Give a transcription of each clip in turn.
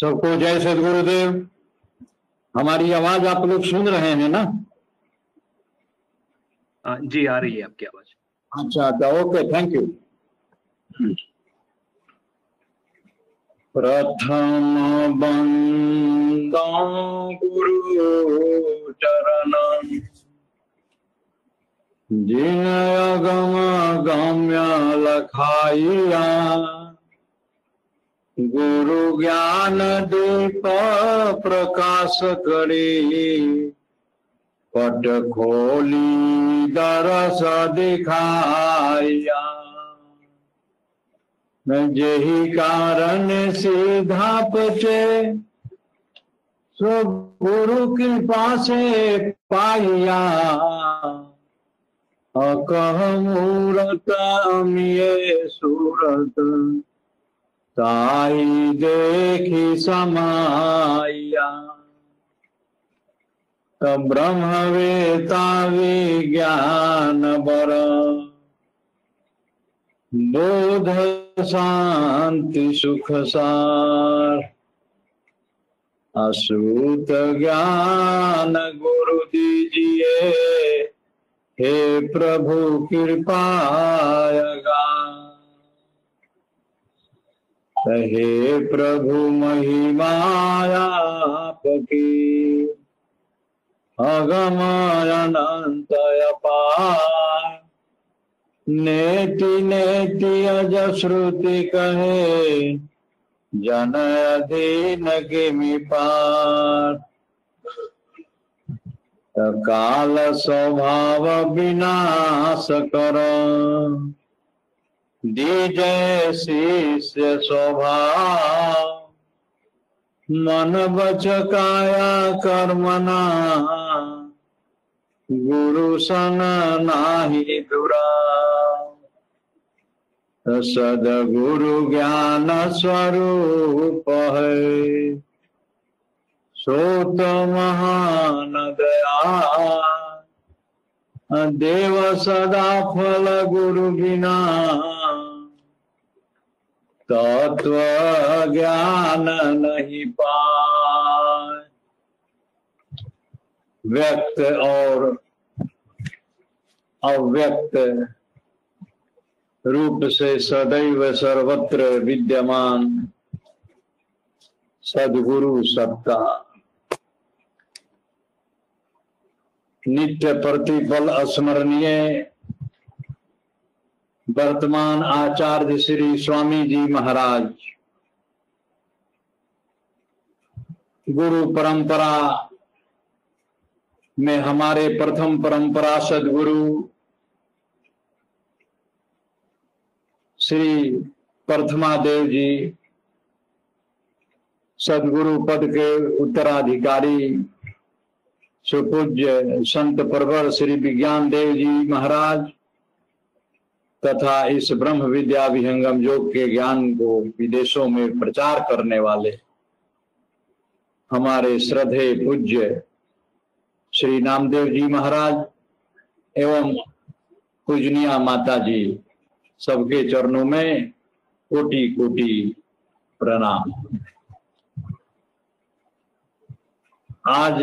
सबको जय सदगुरुदेव। हमारी आवाज़ आप लोग सुन रहे हैं ना? आ, जी आ रही है आपकी आवाज़। अच्छा अच्छा ओके थैंक यू प्रथम बंदा गुरु चरण। जिन अगम गम्य लखाइया गुरु ज्ञान दीप प्रकाश करे। पट खोली दरस दिखाया। जही कारण सीधा पचे सो गुरु कृपा से पाइया अकह मूरत अमिये सूरत। ताई देखी समाया। ब्रह्मवेता विज्ञान बर। बोध शांति सुख सार। असूत ज्ञान गुरु दीजिए। हे प्रभु कृपायगा हे प्रभु महिमाया आपकी। नेति नेति अज श्रुति कहे। जन अधीन किमि पार। काल स्वभाव विनाश कर। दीजय शिष्य स्वभाव मन बच काया कर्मना गुरु सन नाही दुरा सद गुरु ज्ञान स्वरूप है सोत महान दया, देव सदा फल गुरु बिना। तत्व ज्ञान नहीं पाए। व्यक्त और अव्यक्त रूप से सदैव सर्वत्र विद्यमान सदगुरु सत्ता। नित्य प्रतिफल स्मरणीय वर्तमान आचार्य श्री स्वामी जी महाराज। गुरु परंपरा में हमारे प्रथम परंपरा सदगुरु श्री प्रथमा देव जी, सदगुरु पद के उत्तराधिकारी, सुपूज्य संत प्रवर श्री विज्ञान देव जी महाराज तथा इस ब्रह्म विद्या विहंगम योग के ज्ञान को विदेशों में प्रचार करने वाले हमारे श्रद्धे पूज्य श्री नामदेव जी महाराज एवं पूजनिया माता जी सबके चरणों में कोटि कोटि प्रणाम। आज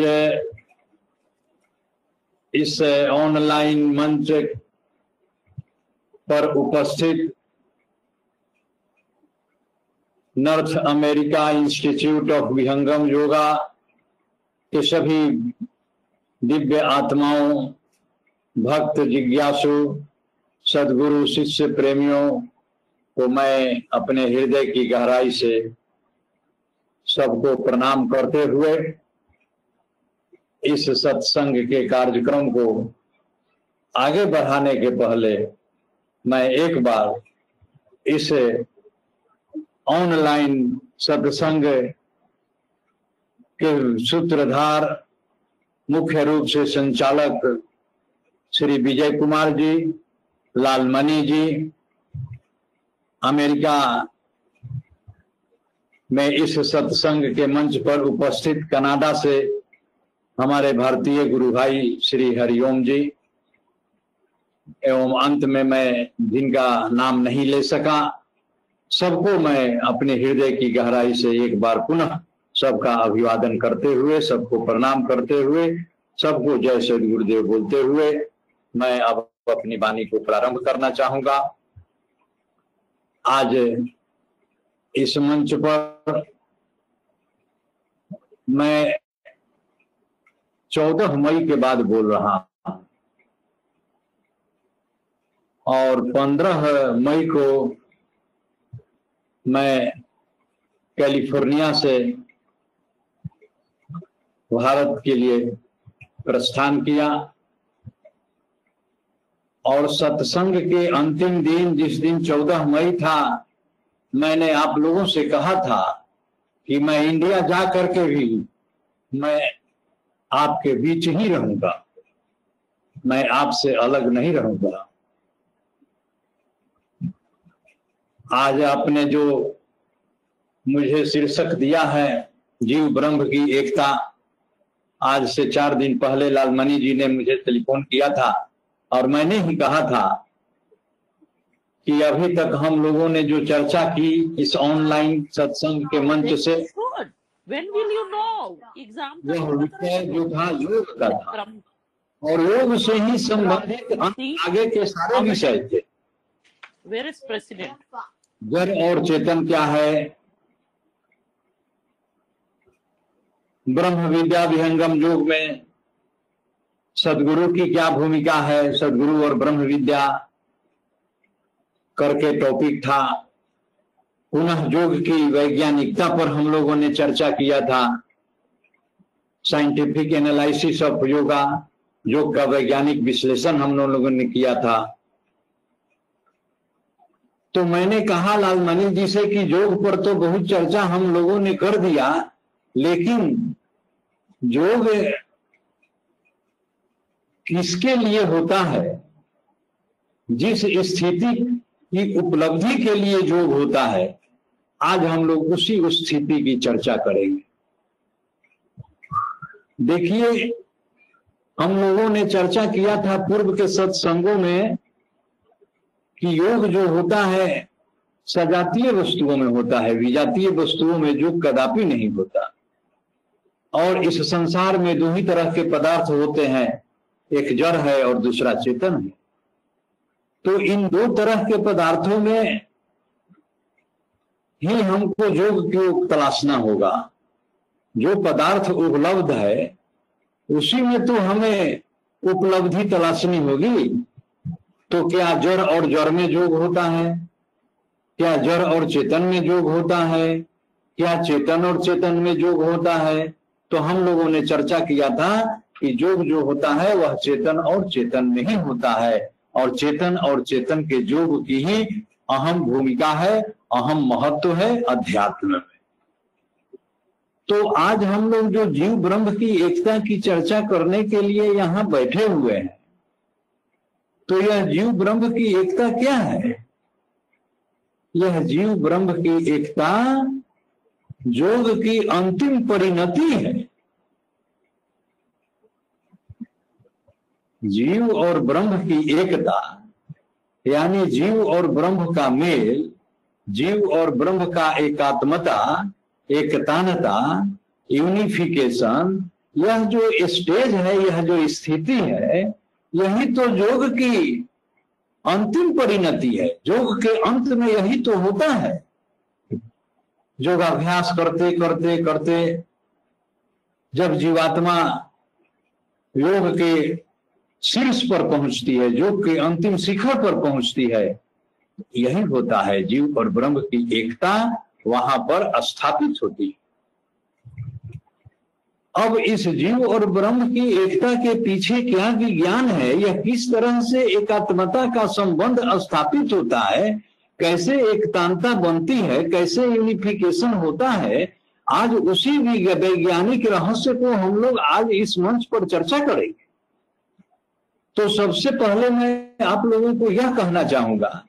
इस ऑनलाइन मंच पर उपस्थित North America Institute of Vihangam Yoga के सभी दिव्य आत्माओं, भक्त जिज्ञासु, सदगुरु, शिष्य प्रेमियों को मैं अपने हृदय की गहराई से सबको प्रणाम करते हुए इस सत्संग के कार्यक्रम को आगे बढ़ाने के पहले मैं एक बार इस ऑनलाइन सत्संग के सूत्रधार मुख्य रूप से संचालक श्री विजय कुमार जी, लालमणि जी, अमेरिका में इस सत्संग के मंच पर उपस्थित कनाडा से हमारे भारतीय गुरु भाई श्री हरिओम जी एवं अंत में मैं जिनका नाम नहीं ले सका, सबको मैं अपने हृदय की गहराई से एक बार पुनः सबका अभिवादन करते हुए, सबको प्रणाम करते हुए, सबको जय श्री गुरुदेव बोलते हुए मैं अब अपनी वाणी को प्रारंभ करना चाहूँगा। आज इस मंच पर मैं चौदह मई के बाद बोल रहा हूँ और पंद्रह मई को मैं कैलिफ़ोर्निया से भारत के लिए प्रस्थान किया और सत्संग के अंतिम दिन, जिस दिन चौदह मई था, मैंने आप लोगों से कहा था कि मैं इंडिया जा करके भी मैं आपके बीच ही रहूँगा। मैं आपसे अलग नहीं रहूँगा। आज आपने जो मुझे शीर्षक दिया है जीव ब्रह्म की एकता आज से चार दिन पहले लालमणि जी ने मुझे टेलीफोन किया था और मैंने ही कहा था कि अभी तक हम लोगों ने जो चर्चा की इस ऑनलाइन सत्संग के मंच से Good. When will you know? Example. जो था योग का था और योग से ही संबंधित आगे के सारे विषय थे where is president? जड़ और चेतन क्या है? ब्रह्म विद्या विहंगम योग में सदगुरु की क्या भूमिका है? सदगुरु और ब्रह्म विद्या करके टॉपिक था। पुनः योग की वैज्ञानिकता पर हम लोगों ने चर्चा किया था। साइंटिफिक एनालिसिस ऑफ़ योगा योग का वैज्ञानिक विश्लेषण हम लोगों ने किया था। तो मैंने कहा लाल लालमणि जी से कि योग पर तो बहुत चर्चा हम लोगों ने कर दिया, लेकिन योग किसके लिए होता है? जिस स्थिति की उपलब्धि के लिए योग होता है, आज हम लोग उसी उस स्थिति की चर्चा करेंगे। देखिए, हम लोगों ने चर्चा किया था पूर्व के सत्संगों में कि योग जो होता है, सजातीय वस्तुओं में होता है, विजातीय वस्तुओं में योग कदापि नहीं होता। और इस संसार में दो ही तरह के पदार्थ होते हैं, एक जड़ है और दूसरा चेतन है। तो इन दो तरह के पदार्थों में ही हमको योग को तलाशना होगा। जो पदार्थ उपलब्ध है, उसी में तो हमें उपलब्धि तलाशनी होगी। तो क्या जड़ और जड़ में योग होता है? क्या जड़ और चेतन में योग होता है? क्या चेतन और चेतन में योग होता है? तो हम लोगों ने चर्चा किया था कि योग जो होता है, वह चेतन और चेतन में ही होता है। और चेतन और चेतन के योग की ही अहम भूमिका है, अहम महत्व है अध्यात्म में। तो आज हम लोग जो जीव ब्रह्म की एकता की चर्चा करने के लिए यहाँ बैठे हुए हैं। तो यह जीव ब्रह्म की एकता क्या है? यह जीव ब्रह्म की एकता योग की अंतिम परिणति है। जीव और ब्रह्म की एकता, यानी जीव और ब्रह्म का मेल, जीव और ब्रह्म का एकात्मता, एकतानता यूनिफिकेशन यह जो स्टेज है, यह जो स्थिति है यही तो योग की अंतिम परिणति है। योग के अंत में यही तो होता है। योगाभ्यास करते करते करते जब जीवात्मा योग के शीर्ष पर पहुँचती है, योग के अंतिम शिखर पर पहुँचती है, यही होता है। जीव और ब्रह्म की एकता वहाँ पर स्थापित होती है। अब इस जीव और ब्रह्म की एकता के पीछे क्या ज्ञान है? यह किस तरह से एकात्मता का संबंध स्थापित होता है? कैसे एकतांता बनती है? कैसे यूनिफिकेशन होता है? आज उसी वैज्ञानिक रहस्य को हम लोग आज इस मंच पर चर्चा करेंगे। तो सबसे पहले मैं आप लोगों को यह कहना चाहूँगा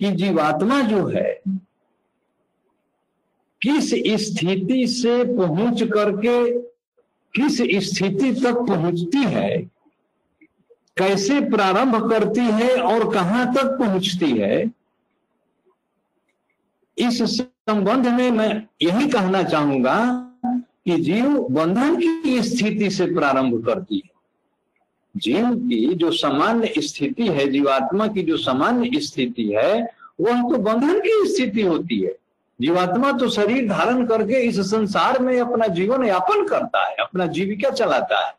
कि जीवात्मा जो है, किस स्थिति से पहुँच करके किस स्थिति तक पहुँचती है? कैसे प्रारंभ करती है और कहाँ तक पहुँचती है? इस संबंध में मैं यही कहना चाहूँगा कि जीव बंधन की स्थिति से प्रारंभ करती है। जीव की जो सामान्य स्थिति है, जीवात्मा की जो सामान्य स्थिति है, वह तो बंधन की स्थिति होती है। जीवात्मा तो शरीर धारण करके इस संसार में अपना जीवन यापन करता है, अपना जीविका चलाता है।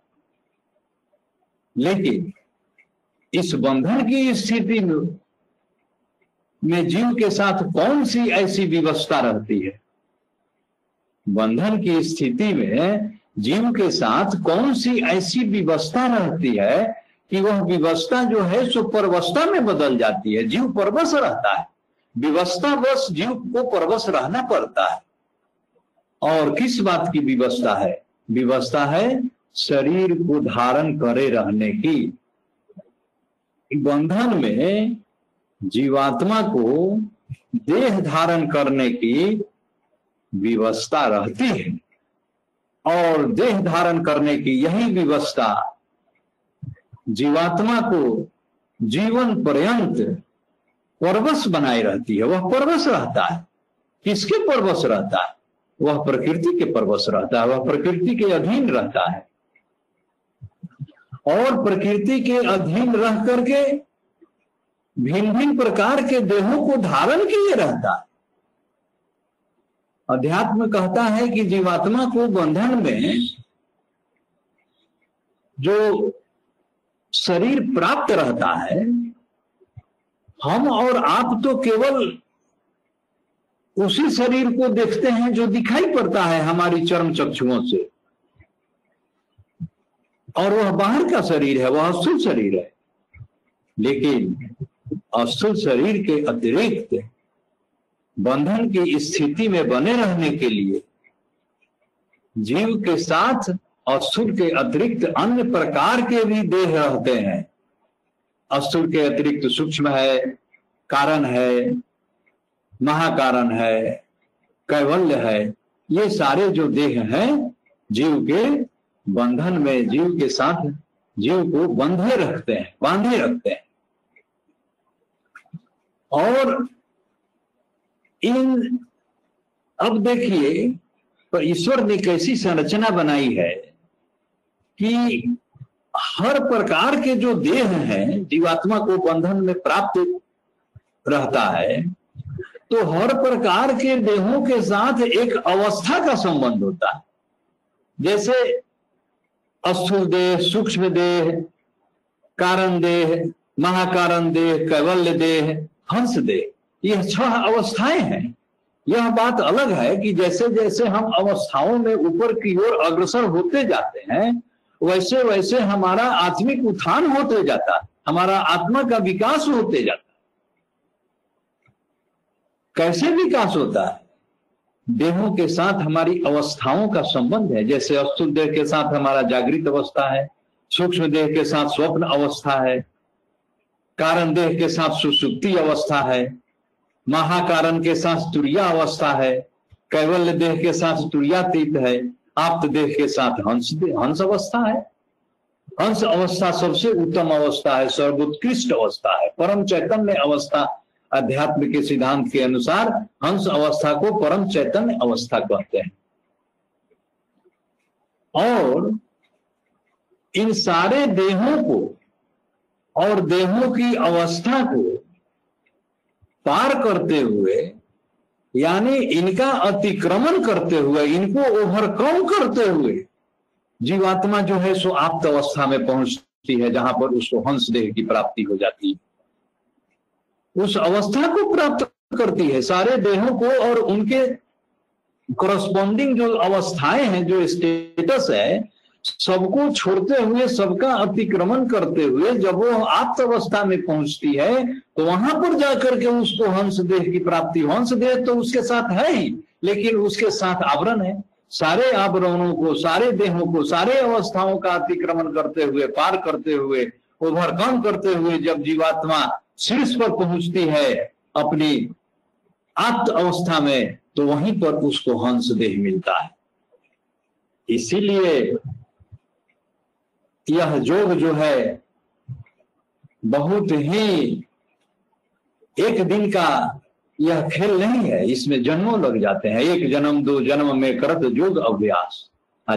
लेकिन इस बंधन की स्थिति में जीव के साथ कौन सी ऐसी व्यवस्था रहती है? बंधन की स्थिति में जीव के साथ कौन सी ऐसी व्यवस्था रहती है कि वह व्यवस्था जो है सो परवस्था में बदल जाती है, जीव परवश रहता है। व्यवस्था बस जीव को परवश रहना पड़ता है। और किस बात की व्यवस्था है? व्यवस्था है शरीर को धारण करे रहने की। बंधन में जीवात्मा को देह धारण करने की व्यवस्था रहती है। और देह धारण करने की यही व्यवस्था जीवात्मा को जीवन पर्यंत परवश बनाई रहती है, वह परवश रहता है। किसके परवश रहता है? वह प्रकृति के परवश रहता है, वह प्रकृति के अधीन रहता है। और प्रकृति के अधीन रह करके भिन्न भिन्न प्रकार के देहों को धारण किए रहता है। अध्यात्म कहता है कि जीवात्मा को बंधन में जो शरीर प्राप्त रहता है हम और आप तो केवल उसी शरीर को देखते हैं जो दिखाई पड़ता है हमारी चर्म चक्षुओं से। और वह बाहर का शरीर है, वह अस्थूल शरीर है। लेकिन अस्थूल शरीर के अतिरिक्त बंधन की स्थिति में बने रहने के लिए जीव के साथ अस्थूल के अतिरिक्त अन्य प्रकार के भी देह रहते हैं। अस्थूल के अतिरिक्त सूक्ष्म है, कारण है, महाकारण है, कैवल्य है, ये सारे जो देह हैं, जीव के बंधन में, जीव के साथ जीव को बंधे रखते हैं, बांधे रखते हैं। और इन, अब देखिए, पर ईश्वर ने कैसी संरचना बनाई है कि हर प्रकार के जो देह हैं, जीवात्मा को बंधन में प्राप्त रहता है तो हर प्रकार के देहों के साथ एक अवस्था का संबंध होता है। जैसे अस्थूल देह, सूक्ष्म देह, कारण देह, महाकारण देह, कैवल्य देह, हंस देह यह छह अवस्थाएँ हैं। यह बात अलग है कि जैसे जैसे हम अवस्थाओं में ऊपर की ओर अग्रसर होते जाते हैं वैसे वैसे हमारा आत्मिक उत्थान होते जाता हमारा आत्मा का विकास होते जाता कैसे विकास होता है? देहों के साथ हमारी अवस्थाओं का संबंध है, जैसे अस्तुल देह के साथ हमारा जागृत अवस्था है, सूक्ष्म देह के साथ स्वप्न अवस्था है, कारण देह के साथ सुसुप्ति अवस्था है, महाकारण के साथ तुरिया अवस्था है, कैवल्य देह के साथ तुरियातीत है आप्त देह के साथ हंस हंस अवस्था है। हंस अवस्था सबसे उत्तम अवस्था है, सर्वोत्कृष्ट अवस्था है। परम चैतन्य अवस्था अध्यात्म के सिद्धांत के अनुसार हंस अवस्था को परम चैतन्य अवस्था कहते हैं। और इन सारे देहों को और देहों की अवस्था को पार करते हुए यानी इनका अतिक्रमण करते हुए, इनको ओवरकम करते हुए जीवात्मा जो है सो आप्त अवस्था में पहुँचती है, जहाँ पर उसको हंस देह की प्राप्ति हो जाती है। उस अवस्था को प्राप्त करती है, सारे देहों को और उनके करस्पॉन्डिंग जो अवस्थाएँ हैं, जो स्टेटस है सबको छोड़ते हुए सबका अतिक्रमण करते हुए जब वो आप्त अवस्था में पहुँचती है तो वहाँ पर जाकर के उसको हंस देह की प्राप्ति। हंस देह तो उसके साथ है ही, लेकिन उसके साथ आवरण है। सारे आवरणों को, सारे देहों को, सारे अवस्थाओं का अतिक्रमण करते हुए, पार करते हुए ओवरकम करते हुए जब जीवात्मा शीर्ष पर पहुँचती है अपनी आत्म अवस्था में तो वहीं पर उसको हंस देह मिलता है। इसीलिए यह योग जो है, बहुत ही एक दिन का यह खेल नहीं है। इसमें जन्मों लग जाते हैं। एक जन्म, दो जन्म में करत जोग अभ्यास।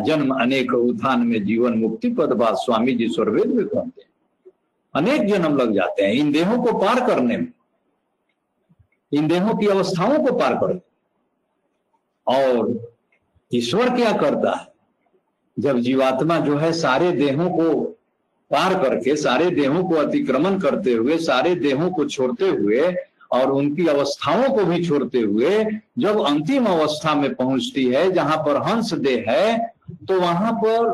जन्म अनेक उत्थान में जीवन मुक्ति पद बात स्वामी जी स्वर्वेद में कहते हैं। अनेक जन्म लग जाते हैं इन देहों को पार करने में। इन देहों की अवस्थाओं को पार करने और ईश्वर क्या करता है? जब जीवात्मा जो है सारे देहों को पार करके, सारे देहों को अतिक्रमण करते हुए, सारे देहों को छोड़ते हुए और उनकी अवस्थाओं को भी छोड़ते हुए जब अंतिम अवस्था में पहुँचती है, जहाँ पर हंस देह है तो वहाँ पर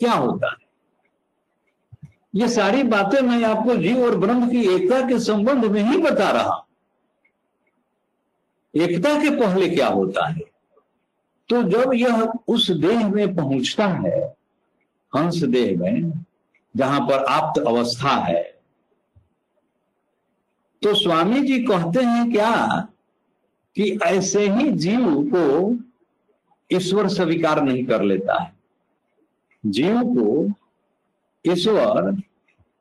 क्या होता है? ये सारी बातें मैं आपको जीव और ब्रह्म की एकता के संबंध में ही बता रहा एकता के पहले क्या होता है? तो जब यह उस देह में पहुँचता है, हंस देह में, जहाँ पर आप्त अवस्था है तो स्वामी जी कहते हैं क्या कि ऐसे ही जीव को ईश्वर स्वीकार नहीं कर लेता है। जीव को ईश्वर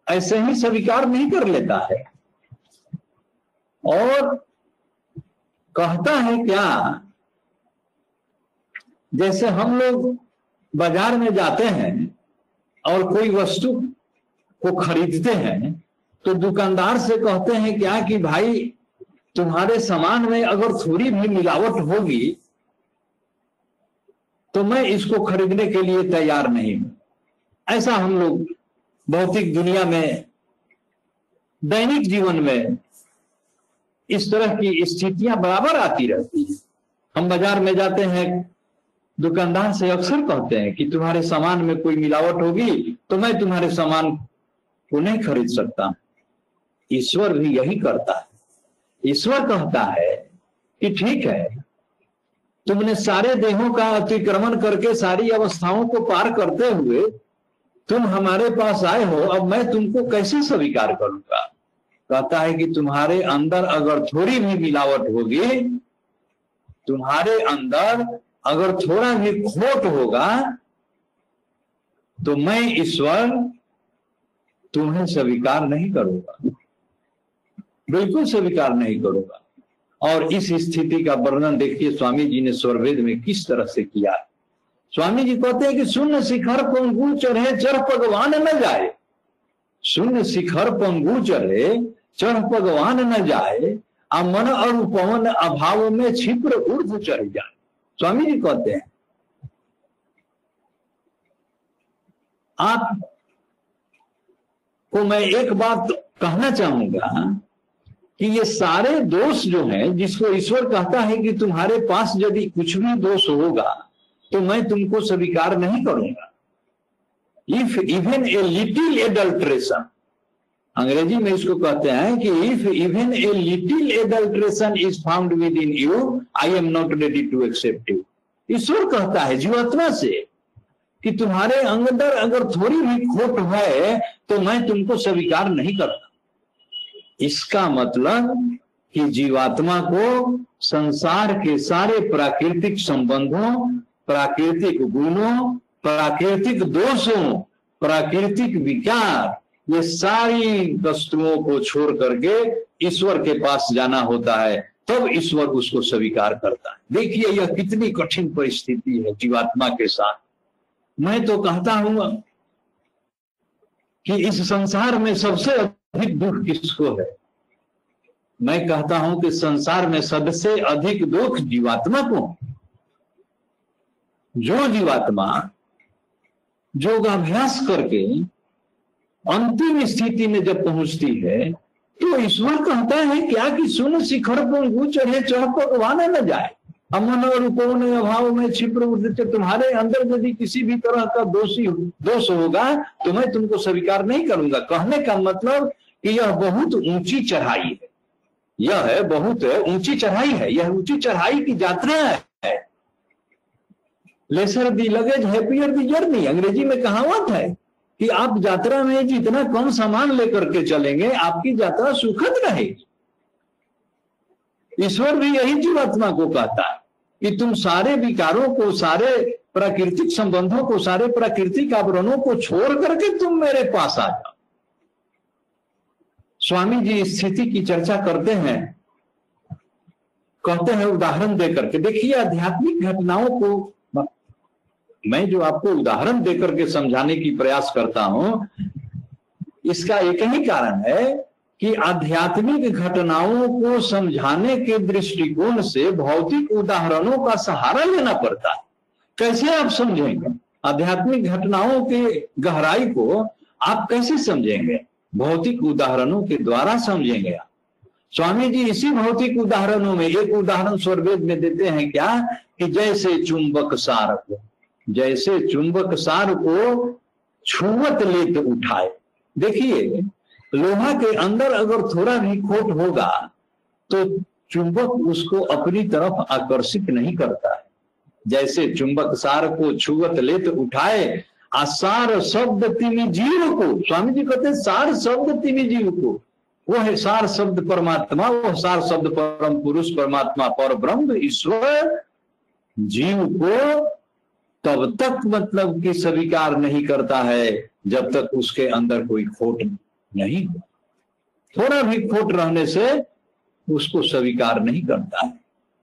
ऐसे ही स्वीकार नहीं कर लेता है। और कहता है क्या जैसे हम लोग बाज़ार में जाते हैं और कोई वस्तु को खरीदते हैं तो दुकानदार से कहते हैं क्या कि भाई, तुम्हारे सामान में अगर थोड़ी भी मिलावट होगी तो मैं इसको खरीदने के लिए तैयार नहीं हूँ। ऐसा हम लोग भौतिक दुनिया में, दैनिक जीवन में इस तरह की स्थितियाँ बराबर आती रहती है। हम बाज़ार में जाते हैं दुकानदार से अक्सर कहते हैं कि तुम्हारे सामान में कोई मिलावट होगी तो मैं तुम्हारे सामान को नहीं खरीद सकता। ईश्वर भी यही करता है। ईश्वर कहता है कि ठीक है, तुमने सारे देहों का अतिक्रमण करके सारी अवस्थाओं को पार करते हुए तुम हमारे पास आए हो, अब मैं तुमको कैसे स्वीकार करूँगा? कहता है कि तुम्हारे अंदर अगर थोड़ी भी मिलावट होगी, तुम्हारे अंदर अगर थोड़ा भी खोट होगा तो मैं ईश्वर तुम्हें स्वीकार नहीं करूँगा। बिल्कुल स्वीकार नहीं करूँगा। और इस स्थिति का वर्णन देखिए, स्वामी जी ने स्वरवेद में किस तरह से किया। स्वामी जी कहते हैं कि शून्य शिखर पंगु चढ़े चढ़ भगवान न जाए। शून्य शिखर पंगु चढ़े चढ़ भगवान न जाए आ मन और पवन अभाव में छिप्र ऊर्ध चढ़ जाए। स्वामी जी कहते हैं, आप को मैं एक बात कहना चाहूँगा कि ये सारे दोष जो हैं, जिसको ईश्वर कहता है कि तुम्हारे पास यदि कुछ भी दोष होगा तो मैं तुमको स्वीकार नहीं करूँगा। If even a little adulteration अंग्रेज़ी में इसको कहते हैं कि if even a little adulteration is found within you I am not ready to accept you ईश्वर कहता है जीवात्मा से कि तुम्हारे अंदर अगर थोड़ी भी खोट है तो मैं तुमको स्वीकार नहीं करता। इसका मतलब कि जीवात्मा को संसार के सारे प्राकृतिक संबंधों, प्राकृतिक गुणों, प्राकृतिक दोषों, प्राकृतिक विकार ये सारी वस्तुओं को छोड़ करके ईश्वर के पास जाना होता है, तब ईश्वर उसको स्वीकार करता है। देखिए, यह कितनी कठिन परिस्थिति है जीवात्मा के साथ। मैं तो कहता हूँ कि इस संसार में सबसे अधिक दुख किसको है? मैं कहता हूँ कि संसार में सबसे अधिक दुख जीवात्मा को जो जीवात्मा योगाभ्यास करके अंतिम स्थिति में जब पहुँचती है तो ईश्वर कहता है क्या कि सुन शिखर पर को चढ़े चढ़ भगवान न जाए। अमन और उपवन अभाव में छिप्र तुम्हारे अंदर यदि किसी भी तरह का दोषी दोष होगा तो मैं तुमको स्वीकार नहीं करूँगा। कहने का मतलब कि यह बहुत ऊँची चढ़ाई है। यह है बहुत ऊँची चढ़ाई है। यह ऊँची चढ़ाई की यात्रा है। Lesser the luggage happier the journey. अंग्रेज़ी में कहावत है कि आप यात्रा में जितना कम सामान लेकर के चलेंगे, आपकी यात्रा सुखद रहेगी ईश्वर भी यही जीवात्मा को कहता है कि तुम सारे विकारों को, सारे प्राकृतिक संबंधों को, सारे प्राकृतिक आवरणों को छोड़ करके तुम मेरे पास आ जाओ। स्वामी जी स्थिति की चर्चा करते हैं। कहते हैं उदाहरण देकर के, देखिए आध्यात्मिक घटनाओं को मैं जो आपको उदाहरण देकर के समझाने की प्रयास करता हूँ, इसका एक ही कारण है कि आध्यात्मिक घटनाओं को समझाने के दृष्टिकोण से भौतिक उदाहरणों का सहारा लेना पड़ता है। कैसे आप समझेंगे? आध्यात्मिक घटनाओं के गहराई को आप कैसे समझेंगे? भौतिक उदाहरणों के द्वारा समझेंगे आप। स्वामी जी इसी भौतिक उदाहरणों में, एक उदाहरण स्वर्वेद में देते हैं क्या? कि जैसे चुंबक सार को जैसे चुंबक सार को छुवत लेत उठाए। देखिए, लोहा के अंदर अगर थोड़ा भी खोट होगा तो चुंबक उसको अपनी तरफ़ आकर्षित नहीं करता है। जैसे चुंबक सार को छुवत लेत उठाए आसार शब्द तिमी जीव को, स्वामी जी कहते सार शब्द तिमी जीव को। वो है सार शब्द परमात्मा, वो सार शब्द परम पुरुष, परमात्मा पर ब्रह्म, ईश्वर जीव को तब तक मतलब कि स्वीकार नहीं करता है, जब तक उसके अंदर कोई खोट नहीं हो। थोड़ा भी खोट रहने से उसको स्वीकार नहीं करता है।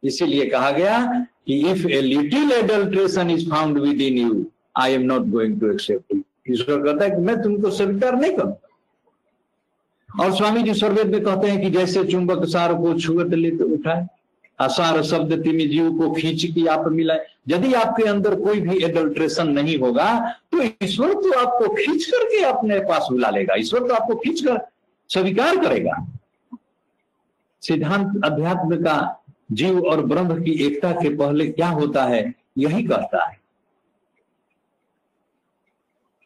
इसीलिए कहा गया कि if a little adulteration is found within you I am not going to accept ईश्वर कहता है कि मैं तुमको स्वीकार नहीं करूँगा और स्वामी जी स्वर्वेद में कहते हैं कि जैसे चुंबक सार को छुअत लेते उठाए। असार शब्द तिमी जीव को खींच की आप मिलाए। यदि आपके अंदर कोई भी एडल्ट्रेशन नहीं होगा तो ईश्वर तो आपको खींच करके अपने पास बुला लेगा। ईश्वर तो आपको खींच कर स्वीकार करेगा। सिद्धांत अध्यात्म का जीव और ब्रह्म की एकता के पहले क्या होता है, यही कहता है।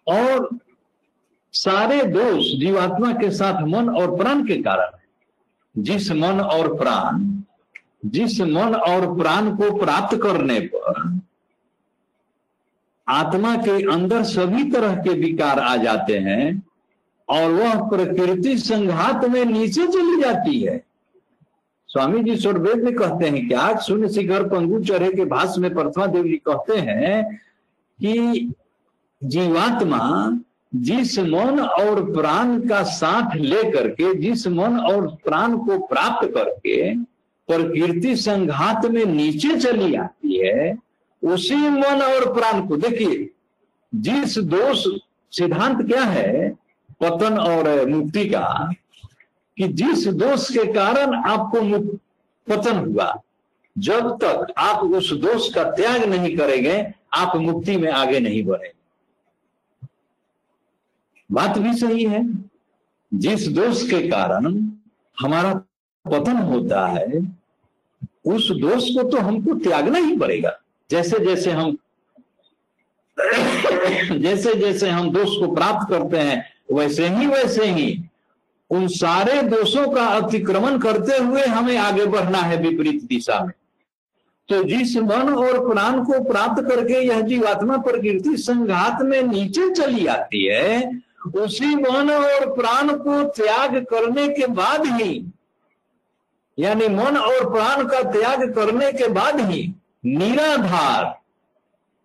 और सारे दोष जीवात्मा के साथ मन और प्राण के कारण है। जिस मन और प्राण जिस मन और प्राण को प्राप्त करने पर आत्मा के अंदर सभी तरह के विकार आ जाते हैं और वह प्रकृति संघात में नीचे चली जाती है। स्वामी जी स्वर्वेद में कहते हैं क्या शून्य शिखर पंगु चढ़े के भाष में प्रथमा देव जी कहते हैं कि जीवात्मा जिस मन और प्राण का साथ लेकर के, जिस मन और प्राण को प्राप्त करके प्रकृति संघात में नीचे चली आती है, उसी मन और प्राण को। देखिए, जिस दोष सिद्धांत क्या है, पतन और मुक्ति का, कि जिस दोष के कारण आपको पतन हुआ, जब तक आप उस दोष का त्याग नहीं करेंगे, आप मुक्ति में आगे नहीं बढ़ेंगे। बात भी सही है, जिस दोष के कारण हमारा पतन होता है उस दोष को तो हमको त्यागना ही पड़ेगा। जैसे जैसे हम, जैसे जैसे हम दोष को प्राप्त करते हैं, वैसे ही वैसे ही उन सारे दोषों का अतिक्रमण करते हुए हमें आगे बढ़ना है विपरीत दिशा में। तो जिस मन और प्राण को प्राप्त करके यह जीवात्मा प्रकृति संघात में नीचे चली आती है, उसी मन और प्राण को त्याग करने के बाद ही यानी मन और प्राण का त्याग करने के बाद ही निराधार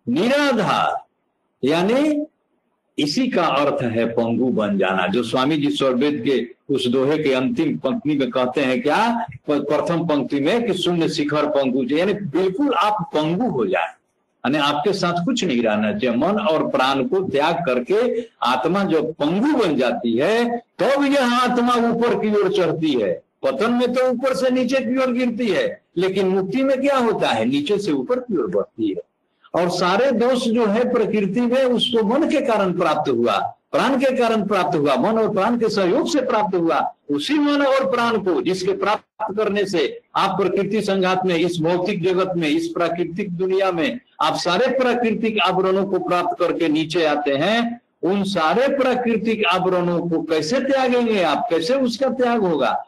निराधार, यानी इसी का अर्थ है पंगु बन जाना, जो स्वामी जी स्वर्वेद के उस दोहे के अंतिम पंक्ति में कहते हैं क्या? प्रथम पंक्ति में कि शून्य शिखर पंगु यानी बिल्कुल आप पंगु हो जाए, यानी आपके साथ कुछ नहीं रहना चाहिए। मन और प्राण को त्याग करके आत्मा जो पंगु बन जाती है, तब तो यह आत्मा ऊपर की ओर चढ़ती है। पतन में तो ऊपर से नीचे की ओर गिरती है, लेकिन मुक्ति में क्या होता है? नीचे से ऊपर की ओर बढ़ती है। और सारे दोष जो है, प्रकृति में उसको मन के कारण प्राप्त हुआ, प्राण के कारण प्राप्त हुआ, मन और प्राण के सहयोग से प्राप्त हुआ, उसी मन और प्राण को जिसके प्राप्त करने से आप प्रकृति संघात में, इस भौतिक जगत में, इस प्राकृतिक दुनिया में, आप सारे प्राकृतिक आवरणों को प्राप्त करके नीचे आते हैं। उन सारे प्राकृतिक आवरणों को कैसे त्यागेंगे आप? कैसे उसका त्याग होगा?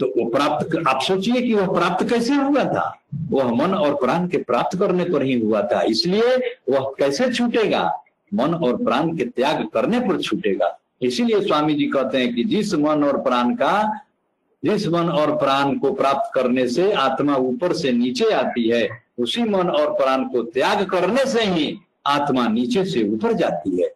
तो वो प्राप्त आप सोचिए कि वह प्राप्त कैसे हुआ था? वह मन और प्राण के प्राप्त करने पर ही हुआ था। इसलिए वह कैसे छूटेगा? मन और प्राण के त्याग करने पर छूटेगा। इसीलिए स्वामी जी कहते हैं कि जिस मन और प्राण का, जिस मन और प्राण को प्राप्त करने से आत्मा ऊपर से नीचे आती है, उसी मन और प्राण को त्याग करने से ही आत्मा नीचे से ऊपर जाती है।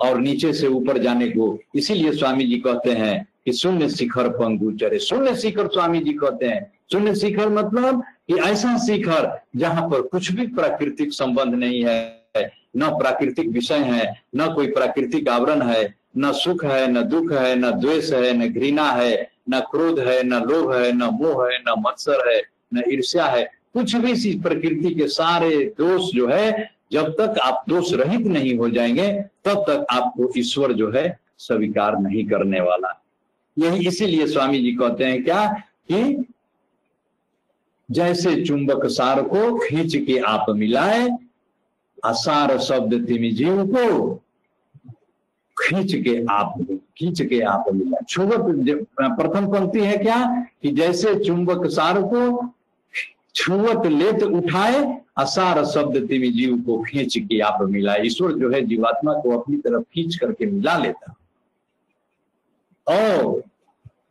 और नीचे से ऊपर जाने को इसीलिए स्वामी जी कहते हैं कि शून्य शिखर पंगु चरे शून्य शिखर स्वामी जी कहते हैं शून्य शिखर मतलब कि ऐसा शिखर जहाँ पर कुछ भी प्राकृतिक संबंध नहीं है न प्राकृतिक विषय है न कोई प्राकृतिक आवरण है न सुख है न दुख है न द्वेष है न घृणा है न क्रोध है न लोभ है न मोह है न मत्सर है न ईर्ष्या है कुछ भी इसी प्रकृति के सारे दोष जो है जब तक आप दोष रहित नहीं हो जाएँगे तब तक आपको ईश्वर जो है स्वीकार नहीं करने वाला यही इसीलिए स्वामी जी कहते हैं क्या कि जैसे चुंबक सार को खींच के आप मिलाए, असार शब्द तिमी जीव को खींच के आप, खींच के आप मिलाए। छुवत प्रथम पंक्ति है क्या कि जैसे चुंबक सार को छुवत लेत उठाए, असार शब्द तिमी जीव को खींच के आप मिलाए। ईश्वर जो है जीवात्मा को अपनी तरफ़ खींच करके मिला लेता। और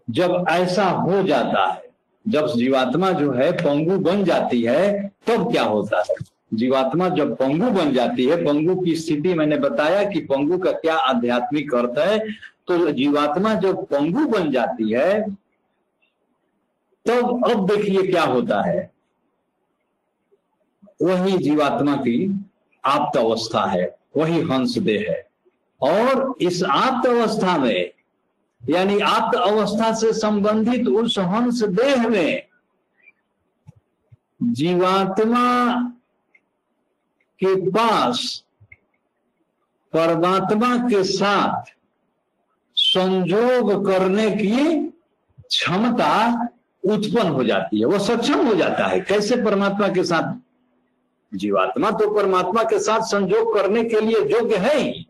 जब ऐसा हो जाता है, जब जीवात्मा जो है पंगु बन जाती है, तब क्या होता है? जीवात्मा जब पंगु बन जाती है, पंगु की स्थिति मैंने बताया कि पंगु का क्या आध्यात्मिक अर्थ है तो जीवात्मा जब पंगु बन जाती है, तब तो अब देखिए क्या होता है। वही जीवात्मा की आप्त अवस्था है, वही हंस देह है। और इस आप्त अवस्था में यानी आप्त अवस्था से संबंधित उस हंस देह में जीवात्मा के पास परमात्मा के साथ संजोग करने की क्षमता उत्पन्न हो जाती है। वो सक्षम हो जाता है। कैसे परमात्मा के साथ? जीवात्मा तो परमात्मा के साथ संजोग करने के लिए योग्य है ही।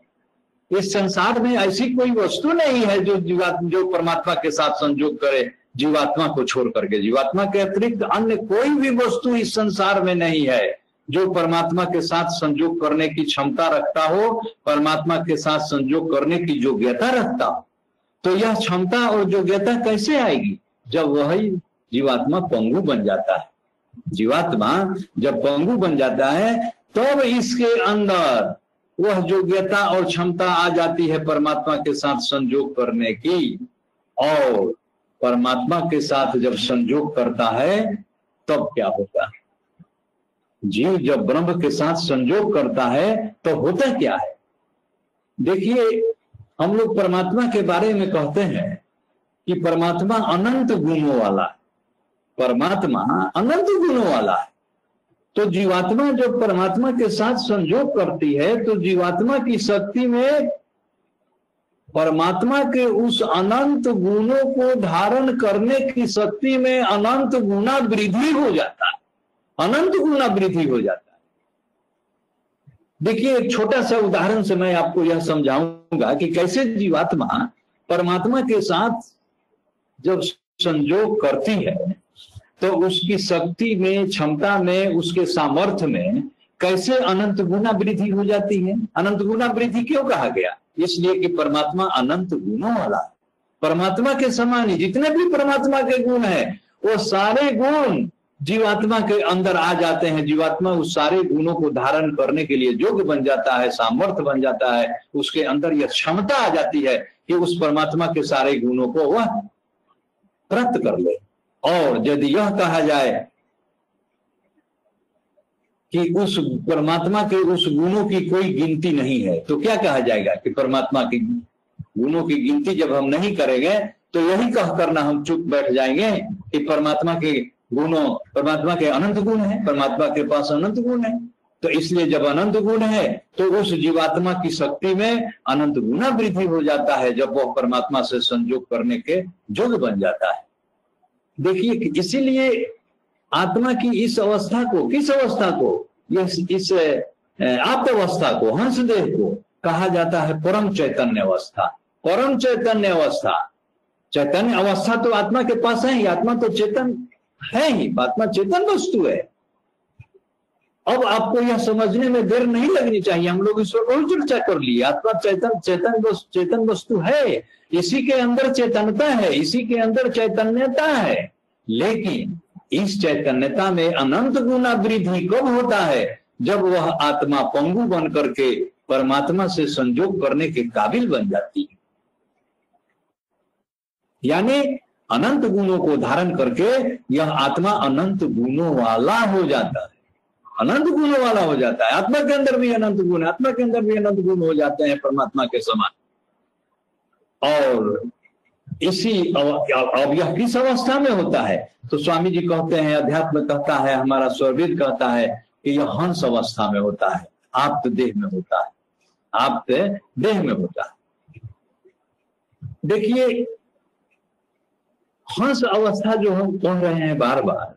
इस संसार में ऐसी कोई वस्तु नहीं है जो जीवात्मा, जो परमात्मा के साथ संजोग करे, जीवात्मा को छोड़ करके। जीवात्मा के अतिरिक्त अन्य कोई भी वस्तु इस संसार में नहीं है, जो परमात्मा के साथ संजोग करने की क्षमता रखता हो, परमात्मा के साथ संजोग करने की योग्यता रखता हो। तो यह क्षमता और योग्यता कैसे आएगी? जब वही जीवात्मा पंगु बन जाता है। जीवात्मा जब पंगु बन जाता है, तब तो इसके अंदर वह योग्यता और क्षमता आ जाती है परमात्मा के साथ संजोग करने की। और परमात्मा के साथ जब संजोग करता है, तब क्या होता है? जीव जब ब्रह्म के साथ संजोग करता है तो होता क्या है? देखिए, हम लोग परमात्मा के बारे में कहते हैं कि परमात्मा अनंत गुणों वाला है। परमात्मा अनंत गुणों वाला है। तो जीवात्मा जब परमात्मा के साथ संजोग करती है तो जीवात्मा की शक्ति में परमात्मा के उस अनंत गुणों को धारण करने की शक्ति में अनंत गुणा वृद्धि हो जाता है। अनंत गुणा वृद्धि हो जाता है। देखिए, एक छोटा सा उदाहरण से मैं आपको यह समझाऊँगा कि कैसे जीवात्मा परमात्मा के साथ जब संजोग करती है तो उसकी शक्ति में, क्षमता में, उसके सामर्थ्य में कैसे अनंत गुना वृद्धि हो जाती है? अनंत गुना वृद्धि क्यों कहा गया? इसलिए कि परमात्मा अनंत गुणों वाला परमात्मा के समान जितने भी परमात्मा के गुण है, वो सारे गुण जीवात्मा के अंदर आ जाते हैं। जीवात्मा उस सारे गुणों को धारण करने के लिए योग्य बन जाता है, सामर्थ्य बन जाता है। उसके अंदर यह क्षमता आ जाती है कि उस परमात्मा के सारे गुणों को वह प्राप्त कर ले। और यदि यह कहा जाए कि उस परमात्मा के उस गुणों की कोई गिनती नहीं है तो क्या कहा जाएगा कि परमात्मा की गुणों की गिनती जब हम नहीं करेंगे तो यही कह करना हम चुप बैठ जाएँगे कि परमात्मा के गुणों, परमात्मा के अनंत गुण है, परमात्मा के पास अनंत गुण है। तो इसलिए जब अनंत गुण है तो उस जीवात्मा की शक्ति में अनंत गुना वृद्धि हो जाता है, जब वह परमात्मा से संयोग करने के योग बन जाता है। देखिए इसीलिए आत्मा की इस अवस्था को किस अवस्था को? इस, इस आप अवस्था को हंसदेह को कहा जाता है परम चैतन्य अवस्था। परम चैतन्य अवस्था। चैतन्य अवस्था तो आत्मा के पास है ही आत्मा तो चेतन है ही आत्मा चेतन वस्तु है। अब आपको यह समझने में देर नहीं लगनी चाहिए। हम लोग पर बहुत चर्चा कर लिए आत्मा चैतन, चेतन चेतन वस्तु है। इसी के अंदर चेतनता है, इसी के अंदर चैतन्यता है। लेकिन इस चैतन्यता में अनंत गुना वृद्धि कब होता है? जब वह आत्मा पंगु बन करके परमात्मा से संजोग करने के काबिल बन जाती है। यानी अनंत गुणों को धारण करके यह आत्मा अनंत गुणों वाला हो जाता है। अनंत गुण वाला हो जाता है। आत्मा के अंदर भी अनंत गुण है, आत्मा के अंदर भी अनंत गुण हो जाते हैं परमात्मा के समान। और इसी अब यह किस अवस्था में होता है? तो स्वामी जी कहते हैं, अध्यात्म कहता है, हमारा स्वर्वेद कहता है कि यह हंस अवस्था में होता है, आप्त देह में होता है, आप्त देह में होता है। देखिए, हंस अवस्था जो हम कह रहे हैं बार बार,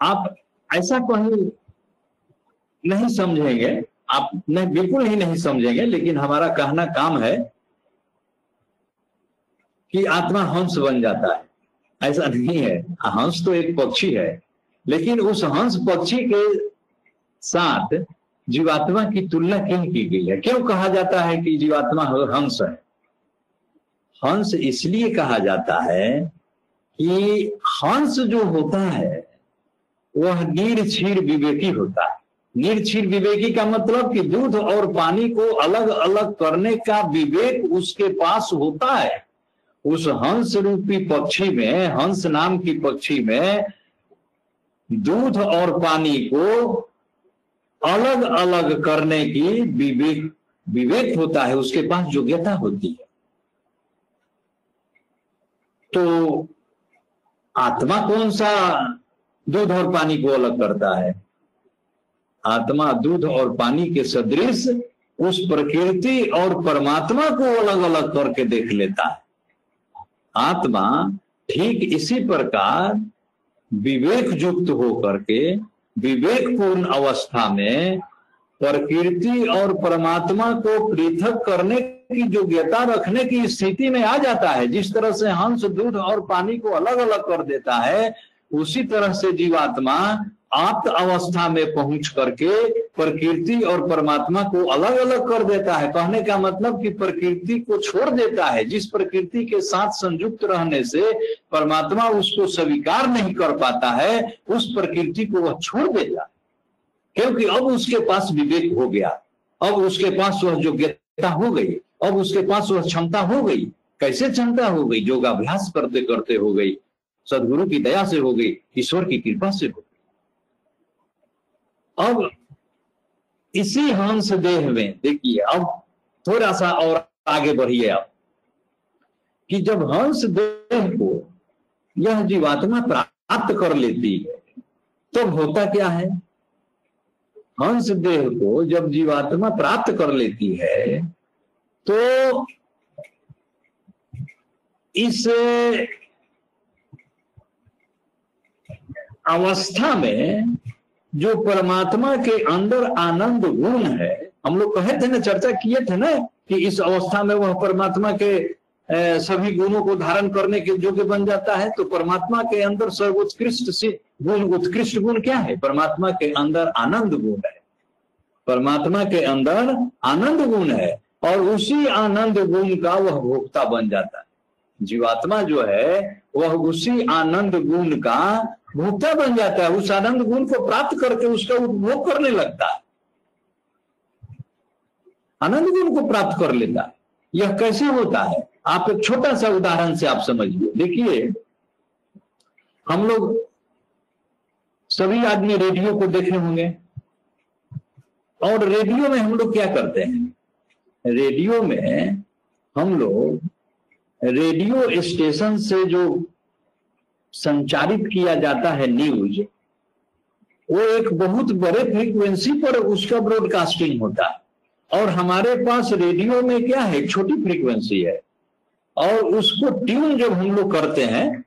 आप ऐसा कहीं नहीं समझेंगे। आप, नहीं, बिल्कुल ही नहीं समझेंगे, लेकिन हमारा कहना काम है कि आत्मा हंस बन जाता है। ऐसा नहीं है। हंस तो एक पक्षी है, लेकिन उस हंस पक्षी के साथ जीवात्मा की तुलना क्यों की गई है? क्यों कहा जाता है कि जीवात्मा हंस है? हंस इसलिए कहा जाता है कि हंस जो होता है वह निर्क्षीर विवेकी होता है। निर्क्षीर विवेकी का मतलब कि दूध और पानी को अलग अलग करने का विवेक उसके पास होता है। उस हंस रूपी पक्षी में, हंस नाम की पक्षी में दूध और पानी को अलग अलग करने की विवेक विवेक होता है। उसके पास योग्यता होती है। तो आत्मा कौन सा दूध और पानी को अलग करता है। आत्मा दूध और पानी के सदृश उस प्रकृति और परमात्मा को अलग अलग करके देख लेता है। आत्मा ठीक इसी प्रकार विवेक युक्त होकर के विवेकपूर्ण अवस्था में प्रकृति और परमात्मा को पृथक करने की योग्यता रखने की स्थिति में आ जाता है। जिस तरह से हंस, दूध और पानी को अलग अलग कर देता है उसी तरह से जीवात्मा आप्त अवस्था में पहुँच करके प्रकृति और परमात्मा को अलग अलग कर देता है। कहने का मतलब कि प्रकृति को छोड़ देता है। जिस प्रकृति के साथ संयुक्त रहने से परमात्मा उसको स्वीकार नहीं कर पाता है, उस प्रकृति को वह छोड़ देता है। क्योंकि अब उसके पास विवेक हो गया। अब उसके पास वह योग्यता हो गई। अब उसके पास वह क्षमता हो गई। कैसे क्षमता हो गई? योगाभ्यास करते करते हो गई। सदगुरु की दया से हो गई, ईश्वर की कृपा से हो गई। अब इसी हंस देह में, देखिए, अब थोड़ा सा और आगे बढ़िए आप, कि जब हंस देह को यह जीवात्मा प्राप्त कर लेती है तब तो होता क्या है? हंस देह को जब जीवात्मा प्राप्त कर लेती है तो इस अवस्था में जो परमात्मा के अंदर आनंद गुण है, हम लोग कहे थे ना, चर्चा किए थे ना कि इस अवस्था में वह परमात्मा के सभी गुणों को धारण करने के योग्य बन जाता है तो परमात्मा के अंदर सर्वोत्कृष्ट से गुण, उत्कृष्ट गुण क्या है? परमात्मा के अंदर आनंद गुण है। परमात्मा के अंदर आनंद गुण है और उसी आनंद गुण का वह भोक्ता बन जाता है। जीवात्मा जो है, वह उसी आनंद गुण का भोक्ता बन जाता है, उस आनंद गुण को प्राप्त करके उसका उपभोग करने लगता है। आनंद गुण को प्राप्त कर लेता यह कैसे होता है? आप एक छोटा सा उदाहरण से आप समझिए। देखिए, हम लोग सभी आदमी रेडियो को देखे होंगे। और रेडियो में हम लोग क्या करते हैं? रेडियो में हम लोग रेडियो स्टेशन से जो संचारित किया जाता है न्यूज़ वो एक बहुत बड़े फ्रीक्वेंसी पर उसका ब्रॉडकास्टिंग होता है। और हमारे पास रेडियो में क्या है? छोटी फ्रीक्वेंसी है। और उसको ट्यून जब हम लोग करते हैं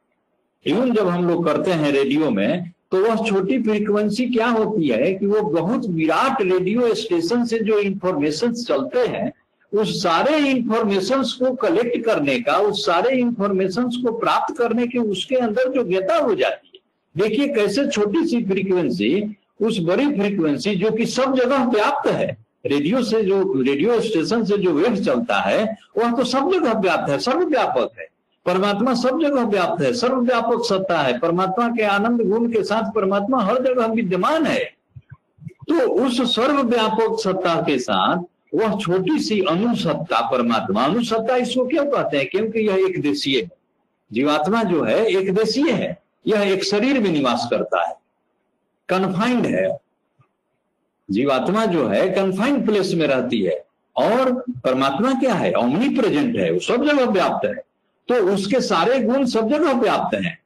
ट्यून जब हम लोग करते हैं रेडियो में तो वह छोटी फ्रीक्वेंसी क्या होती है कि वो बहुत विराट रेडियो स्टेशन से जो इंफॉर्मेशन चलते हैं उस सारे इंफॉर्मेशन को कलेक्ट करने का, उस सारे इंफॉर्मेशन को प्राप्त करने की उसके अंदर जो ज्ञता हो जाती है। देखिए कैसे छोटी सी फ्रीक्वेंसी उस बड़ी फ्रीक्वेंसी जो कि सब जगह व्याप्त है रेडियो से जो रेडियो स्टेशन से जो वेव चलता है, वह तो सब जगह व्याप्त है, सर्वव्यापक है। परमात्मा सब जगह व्याप्त है, सर्वव्यापक सत्ता है। परमात्मा के आनंद गुण के साथ परमात्मा हर जगह विद्यमान है। तो उस सर्वव्यापक सत्ता के साथ वह छोटी सी अनुसत्ता, परमात्मा अनुसत्ता इसको क्यों कहते हैं? क्योंकि यह एक देशीय है। जीवात्मा जो है, एक देशीय है। यह एक शरीर में निवास करता है। कन्फाइंड है। जीवात्मा जो है कन्फाइंड प्लेस में रहती है। और परमात्मा क्या है? ओमनी प्रेजेंट है। वो सब जगह व्याप्त है। तो उसके सारे गुण सब जगह व्याप्त हैं।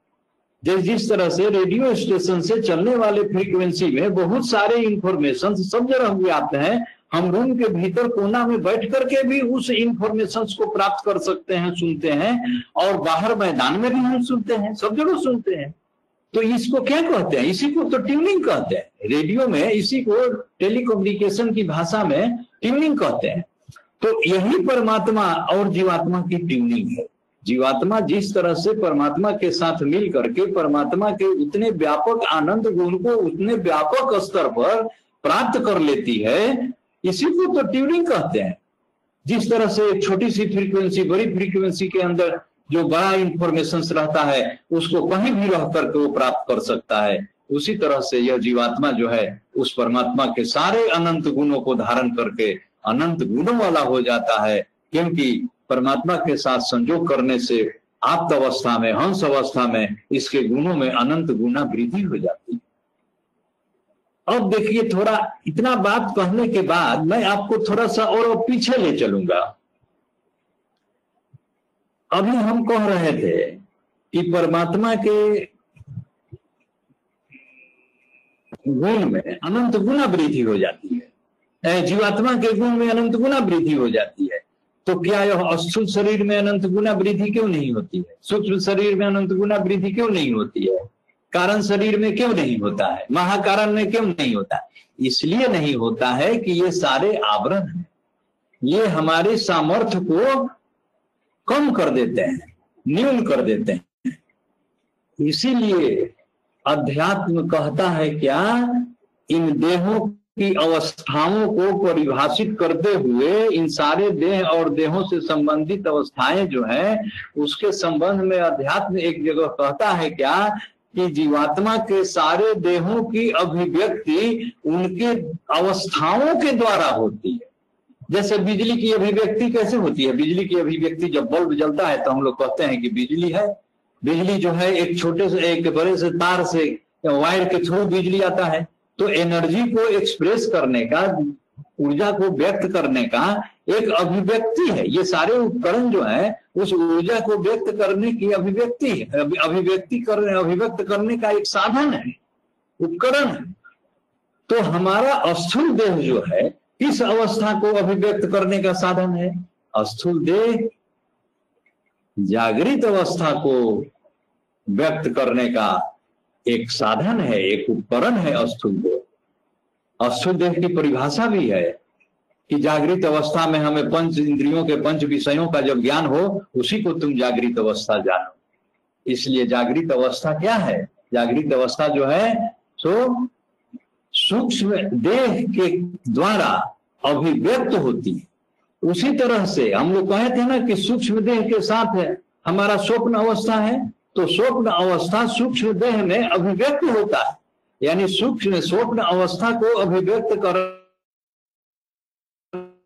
जिस जिस तरह से रेडियो स्टेशन से चलने वाले फ्रीक्वेंसी में बहुत सारे इंफॉर्मेशन सब जगह व्याप्त हैं हम रूम के भीतर कोना में बैठ करके भी उस इंफॉर्मेशन को प्राप्त कर सकते हैं, सुनते हैं और बाहर मैदान में भी हम सुनते हैं, सब जगह सुनते हैं। तो इसको क्या कहते हैं? इसी को तो ट्यूनिंग कहते हैं। रेडियो में इसी को टेलीकम्युनिकेशन की भाषा में ट्यूनिंग कहते हैं। तो यही परमात्मा और जीवात्मा की ट्यूनिंग है। जीवात्मा जिस तरह से परमात्मा के साथ मिल करके परमात्मा के उतने व्यापक आनंद गुण को उतने व्यापक स्तर पर प्राप्त कर लेती है इसी को तो ट्यूनिंग कहते हैं। जिस तरह से छोटी सी फ्रीक्वेंसी बड़ी फ्रीक्वेंसी के अंदर जो बड़ा इंफॉर्मेशन रहता है, उसको कहीं भी रह करके वो प्राप्त कर सकता है। उसी तरह से यह जीवात्मा जो है, उस परमात्मा के सारे अनंत गुणों को धारण करके अनंत गुणों वाला हो जाता है, क्योंकि परमात्मा के साथ संजोग करने से आप्त अवस्था में, हंस अवस्था में, इसके गुणों में अनंत गुना वृद्धि हो जाती है। अब देखिए, थोड़ा इतना बात कहने के बाद मैं आपको थोड़ा सा और पीछे ले चलूँगा। अभी हम कह रहे थे कि परमात्मा के गुण में अनंत गुना वृद्धि हो जाती है। जीवात्मा के गुण में अनंत गुना वृद्धि हो जाती है। तो क्या यह स्थूल शरीर में अनंत गुना वृद्धि क्यों नहीं होती है? सूक्ष्म शरीर में अनंत गुना वृद्धि क्यों नहीं होती है? कारण शरीर में क्यों नहीं होता है? महाकारण में क्यों नहीं होता इसलिए नहीं होता है कि ये सारे आवरण हैं। ये हमारे सामर्थ्य को कम कर देते हैं, न्यून कर देते हैं। इसीलिए अध्यात्म कहता है क्या? इन देहों की अवस्थाओं को परिभाषित करते हुए इन सारे देह और देहों से संबंधित अवस्थाएँ जो है, उसके संबंध में अध्यात्म एक जगह कहता है क्या? कि जीवात्मा के सारे देहों की अभिव्यक्ति उनके अवस्थाओं के द्वारा होती है। जैसे बिजली की अभिव्यक्ति कैसे होती है? बिजली की अभिव्यक्ति जब बल्ब जलता है तो हम लोग कहते हैं कि बिजली है। बिजली जो है एक छोटे से, एक बड़े से तार से वायर के थ्रू बिजली आता है। तो एनर्जी को एक्सप्रेस करने का, ऊर्जा को व्यक्त करने का एक अभिव्यक्ति है। ये सारे उपकरण जो है, उस ऊर्जा को व्यक्त करने की अभिव्यक्ति है। अभिव्यक्ति करने, अभिव्यक्त करने का एक साधन है, उपकरण है। तो हमारा स्थूल देह जो है किस अवस्था को अभिव्यक्त करने का साधन है। अस्थूल देह जागृत अवस्था को व्यक्त करने का एक साधन है, एक उपकरण है अस्थूल देह। स्थूल देह की परिभाषा भी है कि जागृत अवस्था में हमें पंच इंद्रियों के पंच विषयों का जब ज्ञान हो, उसी को तुम जागृत अवस्था जानो। इसलिए जागृत अवस्था क्या है? जागृत अवस्था जो है, सो सूक्ष्म देह के द्वारा अभिव्यक्त होती है। उसी तरह से हम लोग कहे थे ना कि सूक्ष्म देह के साथ है, हमारा स्वप्न अवस्था है तो स्वप्न अवस्था सूक्ष्म देह में अभिव्यक्त होता है। यानी सूक्ष्म स्वप्न अवस्था को अभिव्यक्त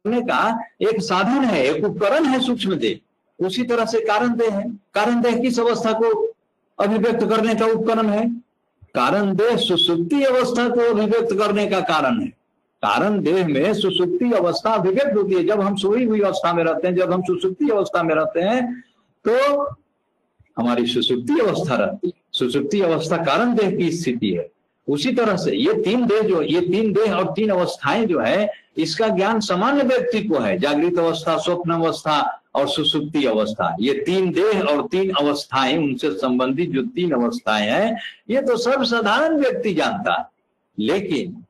करने का एक साधन है, एक उपकरण है सूक्ष्म देह। उसी तरह से कारण देह है। कारण देह किस अवस्था को अभिव्यक्त करने का उपकरण है? कारण देह सुसुप्ति अवस्था को अभिव्यक्त करने का कारण है। कारण देह में सुसुप्ति अवस्था अभिव्यक्त होती है। जब हम सोई हुई अवस्था में रहते हैं, जब हम सुसुप्ति अवस्था में रहते हैं तो हमारी सुसुप्ति अवस्था रहती है। सुसुप्ति अवस्था कारण देह की स्थिति है। उसी तरह से ये तीन देह जो, ये तीन देह और तीन अवस्थाएँ जो है इसका ज्ञान सामान्य व्यक्ति को है। जागृत अवस्था, स्वप्न अवस्था और सुसुप्ति अवस्था। ये तीन देह और तीन अवस्थाएँ, उनसे संबंधित जो तीन अवस्थाएँ हैं, ये तो सर्वसाधारण व्यक्ति जानता है। लेकिन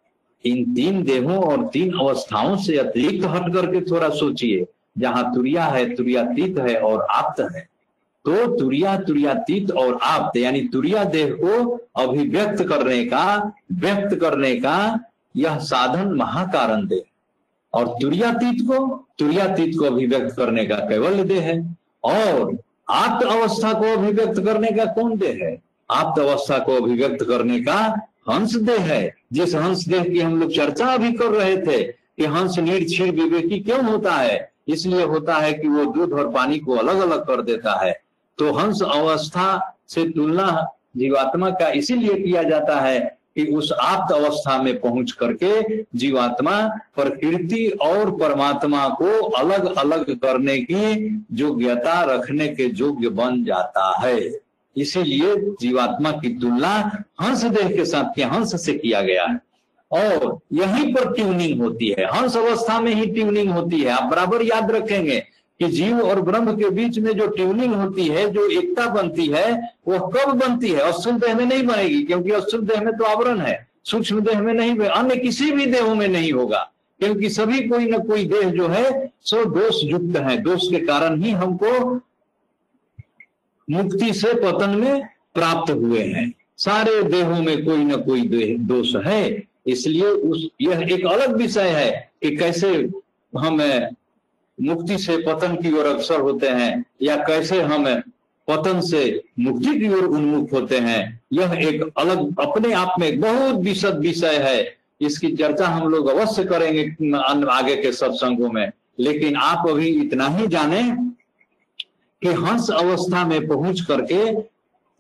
इन तीन देहों और तीन अवस्थाओं से अतिरिक्त हट करके थोड़ा सोचिए, जहाँ तुरिया है, तुरियातीत है और आप्त है। तो तुरिया, तुरियातीत और आप्त, यानी तुरिया देह को अभिव्यक्त करने का, व्यक्त करने का यह साधन महाकारण देह। और तुरियातीत को तुरियातीत को अभिव्यक्त करने का कैवल्य देह है। और आप्त अवस्था को अभिव्यक्त करने का कौन देह है? आप्त अवस्था को अभिव्यक्त करने का हंस देह है। जिस हंस देह की हम लोग चर्चा अभी कर रहे थे कि हंस नीर क्षीर विवेकी क्यों होता है, इसलिए होता है कि वो दूध और पानी को अलग अलग कर देता है। तो हंस अवस्था से तुलना जीवात्मा का इसीलिए किया जाता है कि उस आप्त अवस्था में पहुँच करके जीवात्मा प्रकृति और परमात्मा को अलग अलग करने की योग्यता रखने के योग्य बन जाता है। इसीलिए जीवात्मा की तुलना हंस देह के साथ के हंस से किया गया है। और यहीं पर ट्यूनिंग होती है, हंस अवस्था में ही ट्यूनिंग होती है। आप बराबर याद रखेंगे कि जीव और ब्रह्म के बीच में जो ट्यूनिंग होती है, जो एकता बनती है, वो कब बनती है? अश्विन देह में नहीं बनेगी, क्योंकि अश्विन देह में तो आवरण है। सूक्ष्म देह में नहीं, अन्य किसी भी देहों में नहीं होगा, क्योंकि सभी कोई ना कोई देह जो है, सो दोष युक्त है। दोष के कारण ही हमको मुक्ति से पतन में प्राप्त हुए हैं। सारे देहों में कोई ना कोई दोष है। इसलिए उस, यह एक अलग विषय है कि कैसे हम मुक्ति से पतन की ओर अग्रसर होते हैं, या कैसे हम पतन से मुक्ति की ओर उन्मुख होते हैं, यह एक अलग, अपने आप में बहुत विशद विषय है। इसकी चर्चा हम लोग अवश्य करेंगे आगे के सत्संगों में। लेकिन आप अभी इतना ही जाने कि हंस अवस्था में पहुँच करके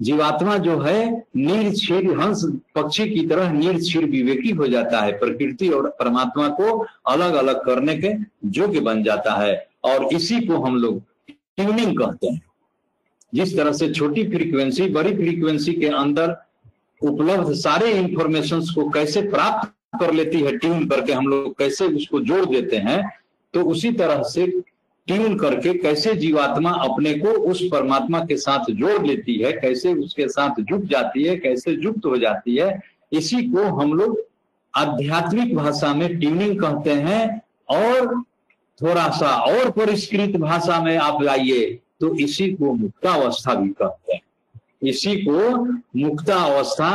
जीवात्मा जो है निर्क्षीर हंस पक्षी की तरह निर्क्षीर विवेकी हो जाता है, प्रकृति और परमात्मा को अलग अलग करने के योग्य बन जाता है। और इसी को हम लोग ट्यूनिंग कहते हैं। जिस तरह से छोटी फ्रीक्वेंसी बड़ी फ्रीक्वेंसी के अंदर उपलब्ध सारे इंफॉर्मेशन को कैसे प्राप्त कर लेती है ट्यून करके हम लोग कैसे उसको जोड़ देते हैं तो उसी तरह से ट्यून करके कैसे जीवात्मा अपने को उस परमात्मा के साथ जोड़ लेती है, कैसे उसके साथ जुट जाती है, कैसे युक्त हो जाती है, इसी को हम लोग आध्यात्मिक भाषा में ट्यूनिंग कहते हैं। और थोड़ा सा और परिष्कृत भाषा में आप लाइए तो इसी को मुक्तावस्था भी कहते हैं। इसी को मुक्ता अवस्था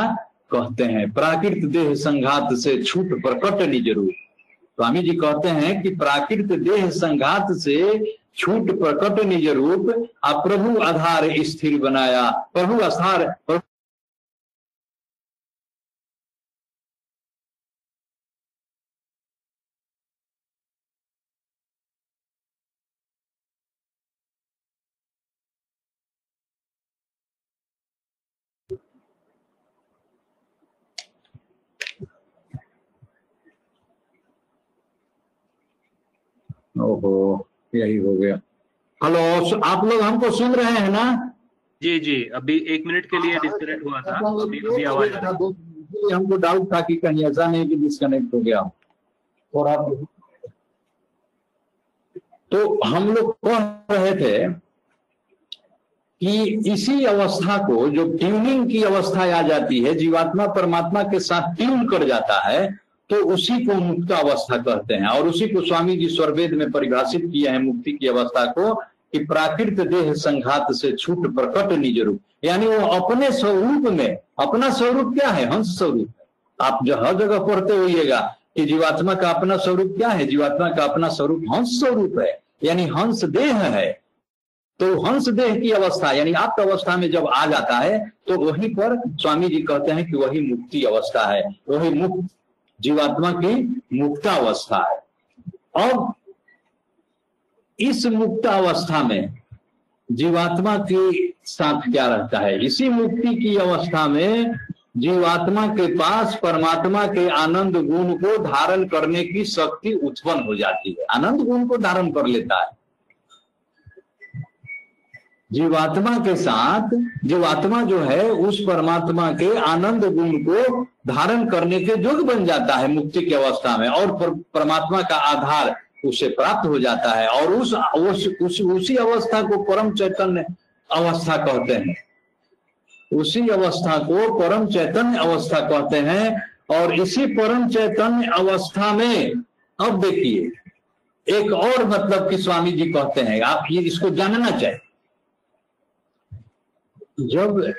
कहते हैं। प्राकृत देह संघात से छूट प्रकट नहीं ज़रूर स्वामी जी कहते हैं कि प्राकृत देह संघात से छूट प्रकट निज रूप, आ प्रभु आधार स्थिर बनाया, प्रभु आधार ओहो यही हो गया। हेलो आप लोग हमको सुन रहे हैं ना? जी जी अभी एक मिनट के लिए डिस्कनेक्ट हुआ था अभी अभी आवाज़ हमको डाउट था कि कहीं ऐसा नहीं कि डिस्कनेक्ट हो गया और आप तो हम लोग कह रहे थे कि इसी अवस्था को जो ट्यूनिंग की अवस्था आ जाती है जीवात्मा परमात्मा के साथ ट्यून कर जाता है तो उसी को मुक्त अवस्था कहते हैं। और उसी को स्वामी जी स्वरवेद में परिभाषित किया है मुक्ति की अवस्था को कि प्राकृत देह संघात से छूट प्रकट निज रूप। यानी वो अपने स्वरूप में, अपना स्वरूप क्या है? हंस स्वरूप आप जो हर जगह पढ़ते होइएगा कि जीवात्मा का अपना स्वरूप क्या है? जीवात्मा का अपना स्वरूप हंस स्वरूप है। यानी हंस देह है। तो हंस देह की अवस्था, यानी आप अवस्था में जब आ जाता है तो वहीं पर स्वामी जी कहते हैं कि वही मुक्ति अवस्था है। वही मुक्त जीवात्मा की मुक्तावस्था है। और इस मुक्तावस्था में जीवात्मा के साथ क्या रहता है? इसी मुक्ति की अवस्था में जीवात्मा के पास परमात्मा के आनंद गुण को धारण करने की शक्ति उत्पन्न हो जाती है। आनंद गुण को धारण कर लेता है। जीवात्मा के साथ जीवात्मा जो है उस परमात्मा के आनंद गुण को धारण करने के योग्य बन जाता है मुक्ति की अवस्था में। और परमात्मा का आधार उसे प्राप्त हो जाता है। और उस, उस, उस उसी अवस्था को परम चैतन्य अवस्था कहते हैं। उसी अवस्था को परम चैतन्य अवस्था कहते हैं। और इसी परम चैतन्य अवस्था में अब देखिए एक और मतलब कि स्वामी जी कहते हैं। आप ये इसको जानना चाहिए जब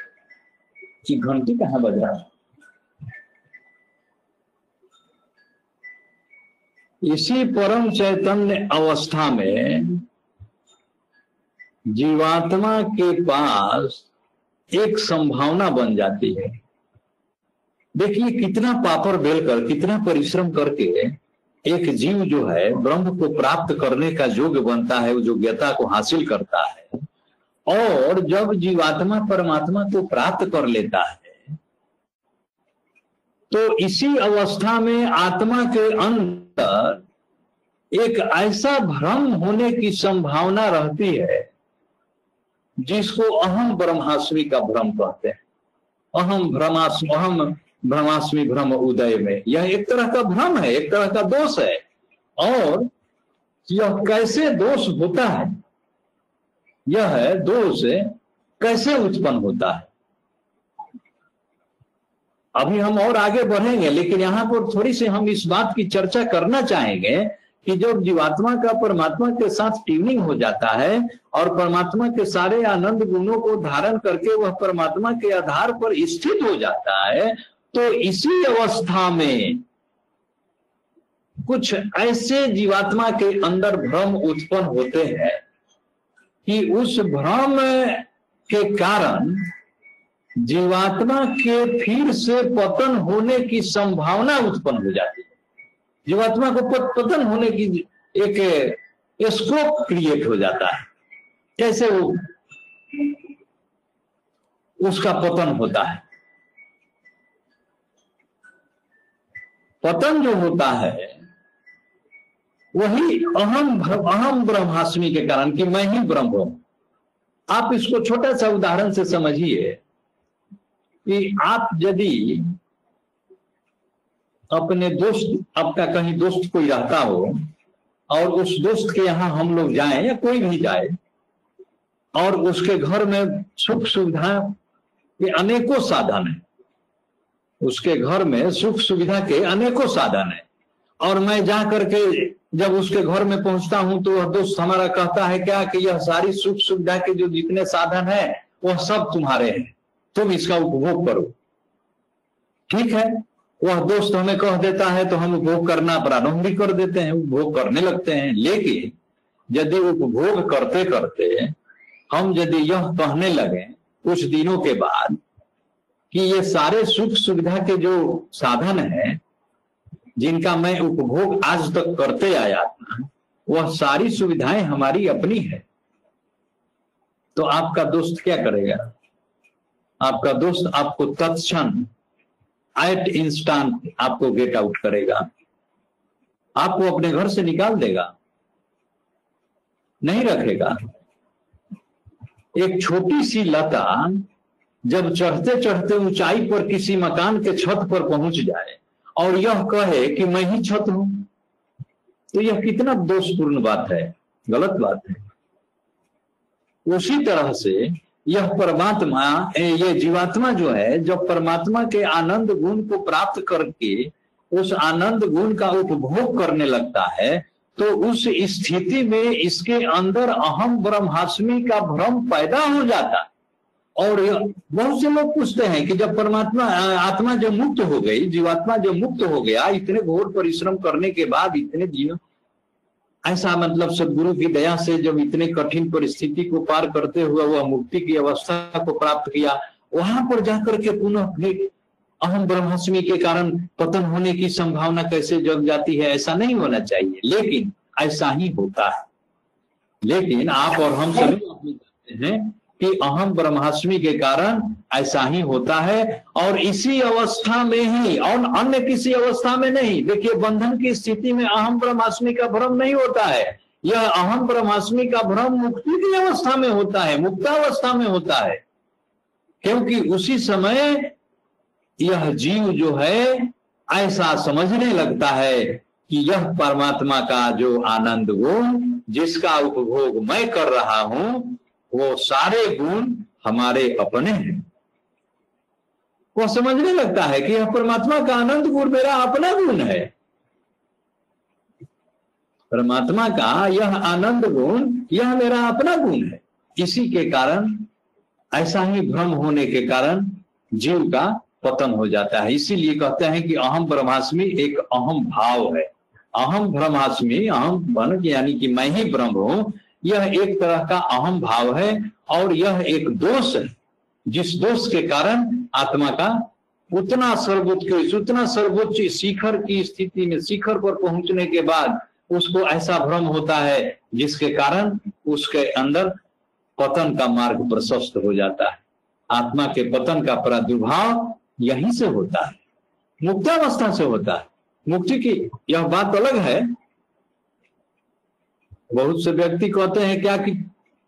की घंटी कहाँ बज रहा? है इसी परम चैतन्य अवस्था में जीवात्मा के पास एक संभावना बन जाती है। देखिए कितना पापर बेलकर कितना परिश्रम करके एक जीव जो है ब्रह्म को प्राप्त करने का योग्य बनता है, वो योग्यता को हासिल करता है। और जब जीवात्मा परमात्मा को प्राप्त कर लेता है तो इसी अवस्था में आत्मा के अंदर एक ऐसा भ्रम होने की संभावना रहती है, जिसको अहम ब्रह्मास्मि का भ्रम कहते हैं। अहम भ्रमास्म अहम भ्रमास्मि भ्रम उदय में। यह एक तरह का भ्रम है, एक तरह का दोष है। और यह कैसे दोष होता है? यह है दोष कैसे उत्पन्न होता है? अभी हम और आगे बढ़ेंगे, लेकिन यहाँ पर थोड़ी सी हम इस बात की चर्चा करना चाहेंगे कि जब जीवात्मा का परमात्मा के साथ ट्यूनिंग हो जाता है और परमात्मा के सारे आनंद गुणों को धारण करके वह परमात्मा के आधार पर स्थित हो जाता है तो इसी अवस्था में कुछ ऐसे जीवात्मा के अंदर भ्रम उत्पन्न होते हैं कि उस भ्रम के कारण जीवात्मा के फिर से पतन होने की संभावना उत्पन्न हो जाती है। जीवात्मा को पतन होने की एक स्कोप क्रिएट हो जाता है। कैसे वो उसका पतन होता है? पतन जो होता है वही अहम अहम ब्रह्मास्मि के कारण कि मैं ही ब्रह्म हूँ। आप इसको छोटा सा उदाहरण से समझिए कि आप यदि अपने दोस्त, आपका कहीं दोस्त कोई रहता हो और उस दोस्त के यहाँ हम लोग जाए या कोई भी जाए और उसके घर में सुख सुविधा के अनेकों साधन है, उसके घर में सुख सुविधा के अनेकों साधन है और मैं जा करके जब उसके घर में पहुँचता हूँ तो वह दोस्त हमारा कहता है, क्या कि यह सारी सुख सुविधा के जो जितने साधन है, वह सब तुम्हारे हैं। तुम इसका उपभोग करो। ठीक है? वह दोस्त हमें कह देता है तो हम उपभोग करना प्रारंभ भी कर देते हैं, उपभोग करने लगते हैं। लेकिन यदि उपभोग करते करते हम यदि यह कहने लगे कुछ दिनों के बाद कि ये सारे सुख सुविधा के जो साधन है जिनका मैं उपभोग आज तक करते आया वह सारी सुविधाएँ हमारी अपनी है। तो आपका दोस्त क्या करेगा? आपका दोस्त आपको तत्क्षण एट इंस्टांट आपको गेट आउट करेगा। आपको अपने घर से निकाल देगा। नहीं रखेगा। एक छोटी सी लता जब चढ़ते चढ़ते ऊंचाई पर किसी मकान के छत पर पहुँच जाए और यह कहे कि मैं ही छत हूँ। तो यह कितना दोषपूर्ण बात है, गलत बात है। उसी तरह से यह परमात्मा ये जीवात्मा जो है, जब परमात्मा के आनंद गुण को प्राप्त करके उस आनंद गुण का उपभोग करने लगता है तो उस स्थिति में इसके अंदर अहम ब्रह्मास्मि का भ्रम पैदा हो जाता। और बहुत से लोग पूछते हैं कि जब परमात्मा, आत्मा जब मुक्त हो गई, जीवात्मा जब मुक्त हो गया, इतने घोर परिश्रम करने के बाद इतने दिनों, ऐसा मतलब सदगुरु की दया से जब इतने कठिन परिस्थिति को पार करते हुए वह मुक्ति की अवस्था को प्राप्त किया, वहाँ पर जाकर के पुनः फिर अहम ब्रह्मास्मि के कारण पतन होने की संभावना कैसे जग जाती है, ऐसा नहीं होना चाहिए। लेकिन ऐसा ही होता है। लेकिन आप और हम सभी जानते हैं कि अहम ब्रह्मास्मि के कारण ऐसा ही होता है और इसी अवस्था में ही, और अन्य किसी अवस्था में नहीं। देखिए, बंधन की स्थिति में अहम ब्रह्मास्मि का भ्रम नहीं होता है। यह अहम ब्रह्मास्मि का भ्रम मुक्ति की अवस्था में होता है, मुक्तावस्था में होता है। क्योंकि उसी समय यह जीव जो है, ऐसा समझने लगता है कि यह परमात्मा का जो आनंद गुण, जिसका उपभोग मैं कर रहा हूँ वो सारे गुण हमारे अपने हैं। वो समझने लगता है कि यह परमात्मा का आनंद गुण मेरा अपना गुण है। परमात्मा का यह आनंद गुण, यह मेरा अपना गुण है। इसी के कारण, ऐसा ही भ्रम होने के कारण जीव का पतन हो जाता है। इसीलिए कहते हैं कि अहम ब्रह्मास्मि एक अहम भाव है। अहम ब्रह्मास्मि, अहम बन, यानी कि मैं ही ब्रह्म हूँ यह एक तरह का अहम भाव है और यह एक दोष है। जिस दोष के कारण आत्मा का उतना सर्वोच्च उतना सर्वोच्च शिखर की स्थिति में, शिखर पर पहुँचने के बाद उसको ऐसा भ्रम होता है जिसके कारण उसके अंदर पतन का मार्ग प्रशस्त हो जाता है। आत्मा के पतन का प्रादुर्भाव यहीं से होता है, मुक्तावस्था से होता है। मुक्ति की यह बात अलग है बहुत से व्यक्ति कहते हैं क्या कि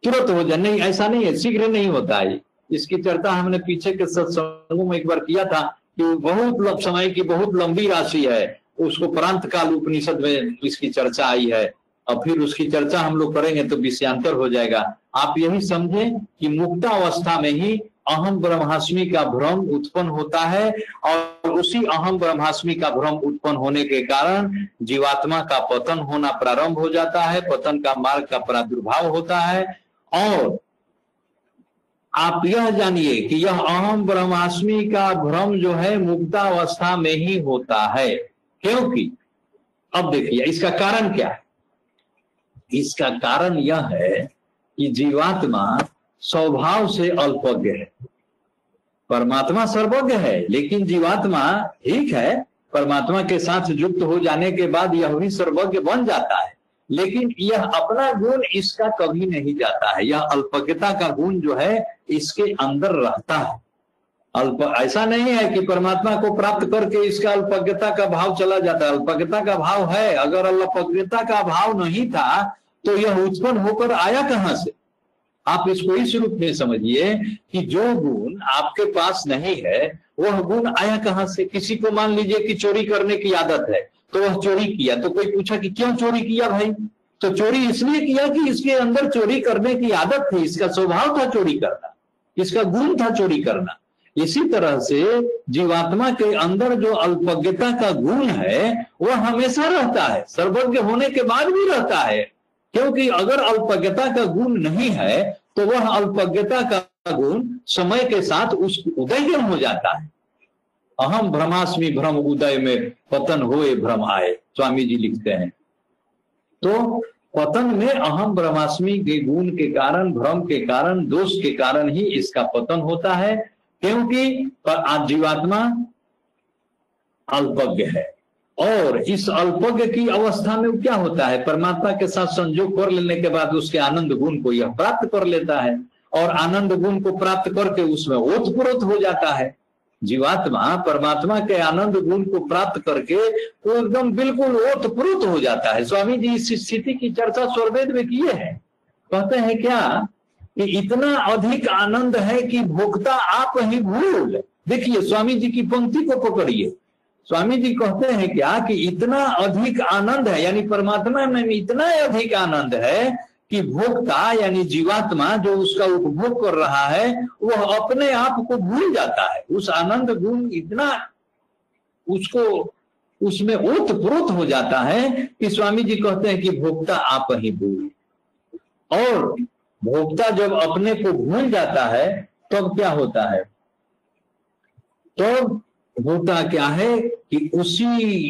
तुरंत हो जाए? नहीं, ऐसा नहीं है, शीघ्र नहीं होता है। इसकी चर्चा हमने पीछे के सत्संगों में एक बार किया था कि बहुत समय की बहुत लंबी राशि है, उसको प्रांत काल उपनिषद में इसकी चर्चा आई है। और फिर उसकी चर्चा हम लोग करेंगे तो विषयांतर हो जाएगा। आप यही समझें कि मुक्तावस्था में ही अहम ब्रह्मास्मि का भ्रम उत्पन्न होता है और उसी अहम ब्रह्मास्मि का भ्रम उत्पन्न होने के कारण जीवात्मा का पतन होना प्रारंभ हो जाता है, पतन का मार्ग का प्रादुर्भाव होता है। और आप यह जानिए कि यह अहम ब्रह्मास्मि का भ्रम जो है मुक्तावस्था में ही होता है। क्योंकि अब देखिए, इसका कारण क्या है? इसका कारण यह है कि जीवात्मा स्वभाव से अल्पज्ञ है। परमात्मा सर्वज्ञ है, लेकिन जीवात्मा ठीक है, परमात्मा के साथ युक्त हो जाने के बाद यह भी सर्वज्ञ बन जाता है। लेकिन यह अपना गुण इसका कभी नहीं जाता है। यह अल्पज्ञता का गुण जो है, इसके अंदर रहता है। अल्प, ऐसा नहीं है कि परमात्मा को प्राप्त करके इसका अल्पज्ञता का भाव चला जाता है। अल्पज्ञता का भाव है। अगर अल्पज्ञता का भाव नहीं था तो यह उत्पन्न होकर आया कहाँ से? आप इसको इस रूप में समझिए कि जो गुण आपके पास नहीं है, वह गुण आया कहाँ से? किसी को मान लीजिए कि चोरी करने की आदत है तो वह चोरी किया तो कोई पूछा कि क्यों चोरी किया भाई? तो चोरी इसलिए किया कि इसके अंदर चोरी करने की आदत थी, इसका स्वभाव था चोरी करना, इसका गुण था चोरी करना। इसी तरह से जीवात्मा के अंदर जो अल्पज्ञता का गुण है, वह हमेशा रहता है, सर्वज्ञ होने के बाद भी रहता है। क्योंकि अगर अल्पज्ञता का गुण नहीं है तो वह अल्पज्ञता का गुण समय के साथ उस उदयन हो जाता है। अहम भ्रमास्मि भ्रम उदय में पतन होए भ्रम आए स्वामी जी लिखते हैं। तो पतन में अहम ब्रह्मास्मि के गुण के कारण, भ्रम के कारण, दोष के कारण ही इसका पतन होता है, क्योंकि जीवात्मा अल्पज्ञ है। और इस अल्पज्ञ की अवस्था में क्या होता है? परमात्मा के साथ संयोग कर लेने के बाद उसके आनंद गुण को यह प्राप्त कर लेता है। और आनंद गुण को प्राप्त करके उसमें ओतप्रोत हो जाता है। जीवात्मा परमात्मा के आनंद गुण को प्राप्त करके वो एकदम बिल्कुल ओतप्रोत हो जाता है। स्वामी जी, इस स्थिति की चर्चा स्वर्वेद में किए हैं। कहते हैं क्या कि इतना अधिक आनंद है कि भोक्ता आप ही भूल। देखिए, स्वामी जी की पंक्ति को पकड़िए। स्वामी जी कहते हैं क्या कि इतना अधिक आनंद है, यानी परमात्मा में इतना अधिक आनंद है कि भोक्ता, यानी जीवात्मा जो उसका उपभोग कर रहा है, वह अपने आप को भूल जाता है। उस आनंद गुण इतना उसको, उसमें ओत प्रोत हो जाता है कि स्वामी जी कहते हैं कि भोक्ता आप ही भूल। और भोक्ता जब अपने को भूल जाता है, तब तो क्या होता है? तो होता क्या है कि उसी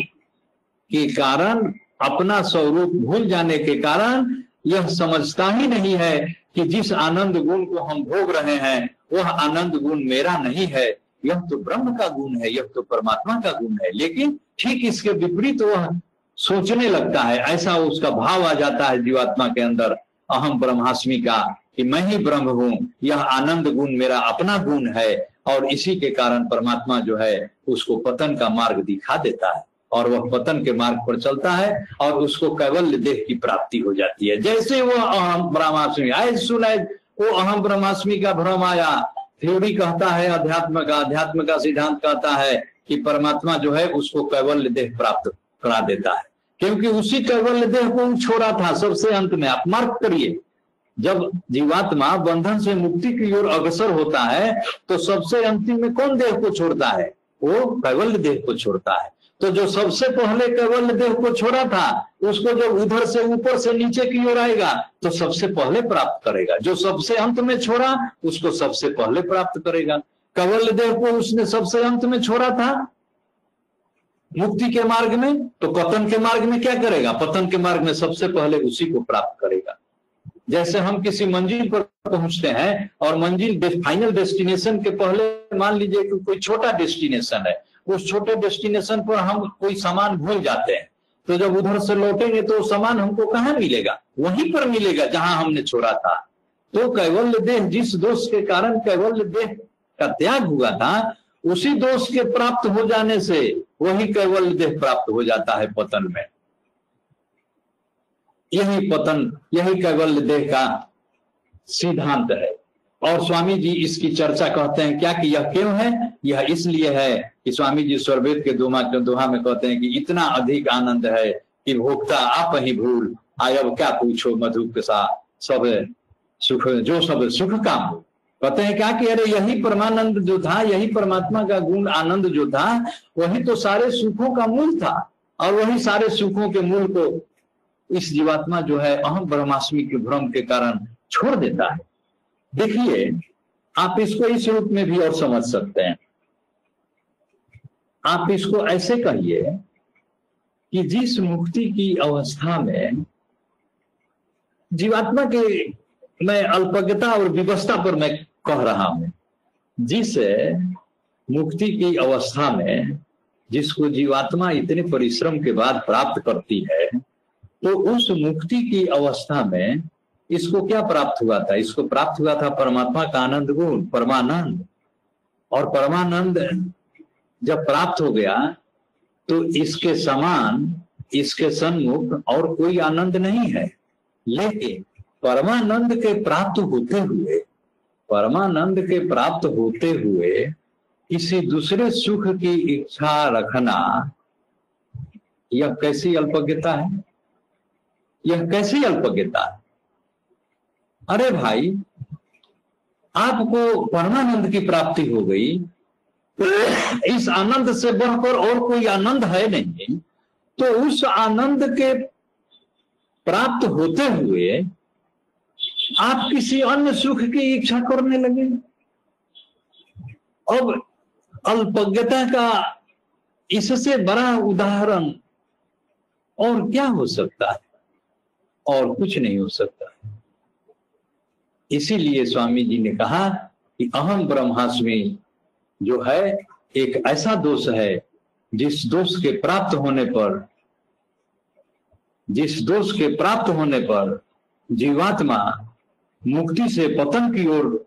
के कारण, अपना स्वरूप भूल जाने के कारण, यह समझता ही नहीं है कि जिस आनंद गुण को हम भोग रहे हैं, वह आनंद गुण मेरा नहीं है। यह तो ब्रह्म का गुण है, यह तो परमात्मा का गुण है। लेकिन ठीक इसके विपरीत वह सोचने लगता है, ऐसा उसका भाव आ जाता है जीवात्मा के अंदर, अहम ब्रह्मास्मि का, कि मैं ही ब्रह्म हूँ, यह आनंद गुण मेरा अपना गुण है। और इसी के कारण परमात्मा जो है, उसको पतन का मार्ग दिखा देता है। और वह पतन के मार्ग पर चलता है और उसको कैवल्य देह की प्राप्ति हो जाती है। जैसे वह अहम ब्रह्माष्टमी आए सुनाए वो अहम ब्रह्माष्टमी का भ्रम आया। थ्योरी कहता है, अध्यात्म का अध्यात्म का सिद्धांत कहता है कि परमात्मा जो है, उसको कैवल्य देह प्राप्त करा देता है। क्योंकि उसी कैवल्य देह को छोड़ा था, सबसे अंत में। आप मार्क करिए। जब जीवात्मा बंधन से मुक्ति की ओर अग्रसर होता है तो सबसे अंतिम में कौन देह को छोड़ता है? वो कैवल्य देह को छोड़ता है। तो जो सबसे पहले कैवल्य देह को छोड़ा था, उसको जब उधर से ऊपर से नीचे की ओर आएगा तो सबसे पहले प्राप्त करेगा। जो सबसे अंत में छोड़ा, उसको सबसे पहले प्राप्त करेगा। कैवल्य देह को उसने सबसे अंत में छोड़ा था? मुक्ति के मार्ग में? तो पतन के मार्ग में क्या करेगा? पतन के मार्ग में सबसे पहले उसी को प्राप्त करेगा। जैसे हम किसी मंजिल पर पहुँचते हैं और मंजिल फाइनल डेस्टिनेशन के पहले मान लीजिए कि कोई छोटा डेस्टिनेशन है, उस छोटे डेस्टिनेशन पर हम कोई सामान भूल जाते हैं। तो जब उधर से लौटेंगे तो सामान हमको कहाँ मिलेगा? वहीं पर मिलेगा जहाँ हमने छोड़ा था। तो कैवल्य देह, जिस दोष के कारण कैवल्य देह का त्याग हुआ था, उसी दोष के प्राप्त हो जाने से वही कैवल्य देह प्राप्त हो जाता है पतन में। यही पतन, यही कैवल्य देह का सिद्धांत है। और स्वामी जी इसकी चर्चा कहते हैं, क्या कि यह क्यों है? यह इसलिए है कि स्वामी जी स्वर्वेद के दोहा दोहा में कहते हैं कि इतना अधिक आनंद है कि भोक्ता आप ही भूल। आय क्या पूछो मधु के साथ सब सुख, जो सब सुख का कहते हैं क्या कि अरे यही परमानंद जो था, यही परमात्मा का गुण आनंद जो था, वही तो सारे सुखों का मूल था। और वही सारे सुखों के मूल को इस जीवात्मा जो है अहम ब्रह्मास्मि के भ्रम के कारण छोड़ देता है। देखिए, आप इसको इस रूप में भी और समझ सकते हैं। आप इसको ऐसे कहिए कि जिस मुक्ति की अवस्था में जीवात्मा के मैं अल्पज्ञता और विवस्था पर मैं कह रहा हूँ, जिस मुक्ति की अवस्था में जिसको जीवात्मा इतने परिश्रम के बाद प्राप्त करती है तो उस मुक्ति की अवस्था में इसको क्या प्राप्त हुआ था? इसको प्राप्त हुआ था परमात्मा का आनंद गुण, परमानंद। और परमानंद जब प्राप्त हो गया तो इसके समान, इसके सन्मुख और कोई आनंद नहीं है। लेकिन परमानंद के प्राप्त होते हुए, परमानंद के प्राप्त होते हुए किसी दूसरे सुख की इच्छा रखना यह कैसी अल्पज्ञता है? यह कैसी अल्पज्ञता है? अरे भाई, आपको परमानंद की प्राप्ति हो गई। इस आनंद से बढ़कर और कोई आनंद है नहीं। तो उस आनंद के प्राप्त होते हुए आप किसी अन्य सुख की इच्छा करने लगे। अब अल्पज्ञता का इससे बड़ा उदाहरण और क्या हो सकता है? और कुछ नहीं हो सकता। इसीलिए स्वामी जी ने कहा कि अहम ब्रह्मास्मि जो है, एक ऐसा दोष है, जिस दोष के प्राप्त होने पर, जिस दोष के प्राप्त होने पर जीवात्मा मुक्ति से पतन की ओर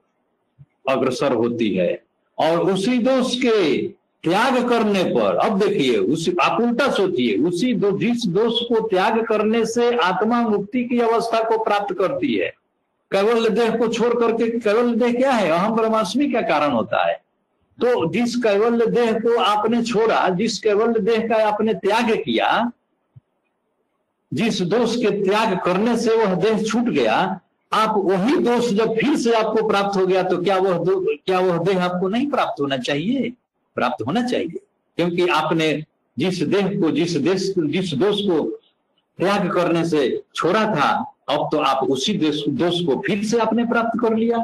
अग्रसर होती है और उसी दोष के त्याग करने पर। अब देखिए, उसी आप उल्टा सोचिए, उसी दो, जिस दोष को त्याग करने से आत्मा मुक्ति की अवस्था को प्राप्त करती है। केवल देह को छोड़ करके, केवल देह क्या है? अहम ब्रह्मास्मि का कारण होता है। तो जिस कैवल्य देह को आपने छोड़ा, जिस कैवल्य देह का आपने त्याग किया, जिस दोष के त्याग करने से वह देह छूट गया, आप वही दोष जब फिर से आपको प्राप्त हो गया तो क्या वह क्या वह देह आपको नहीं प्राप्त होना चाहिए? प्राप्त होना चाहिए। क्योंकि आपने जिस देह को जिस देश जिस दोष को त्याग करने से छोड़ा था अब तो आप उसी दोष को फिर से आपने प्राप्त कर लिया।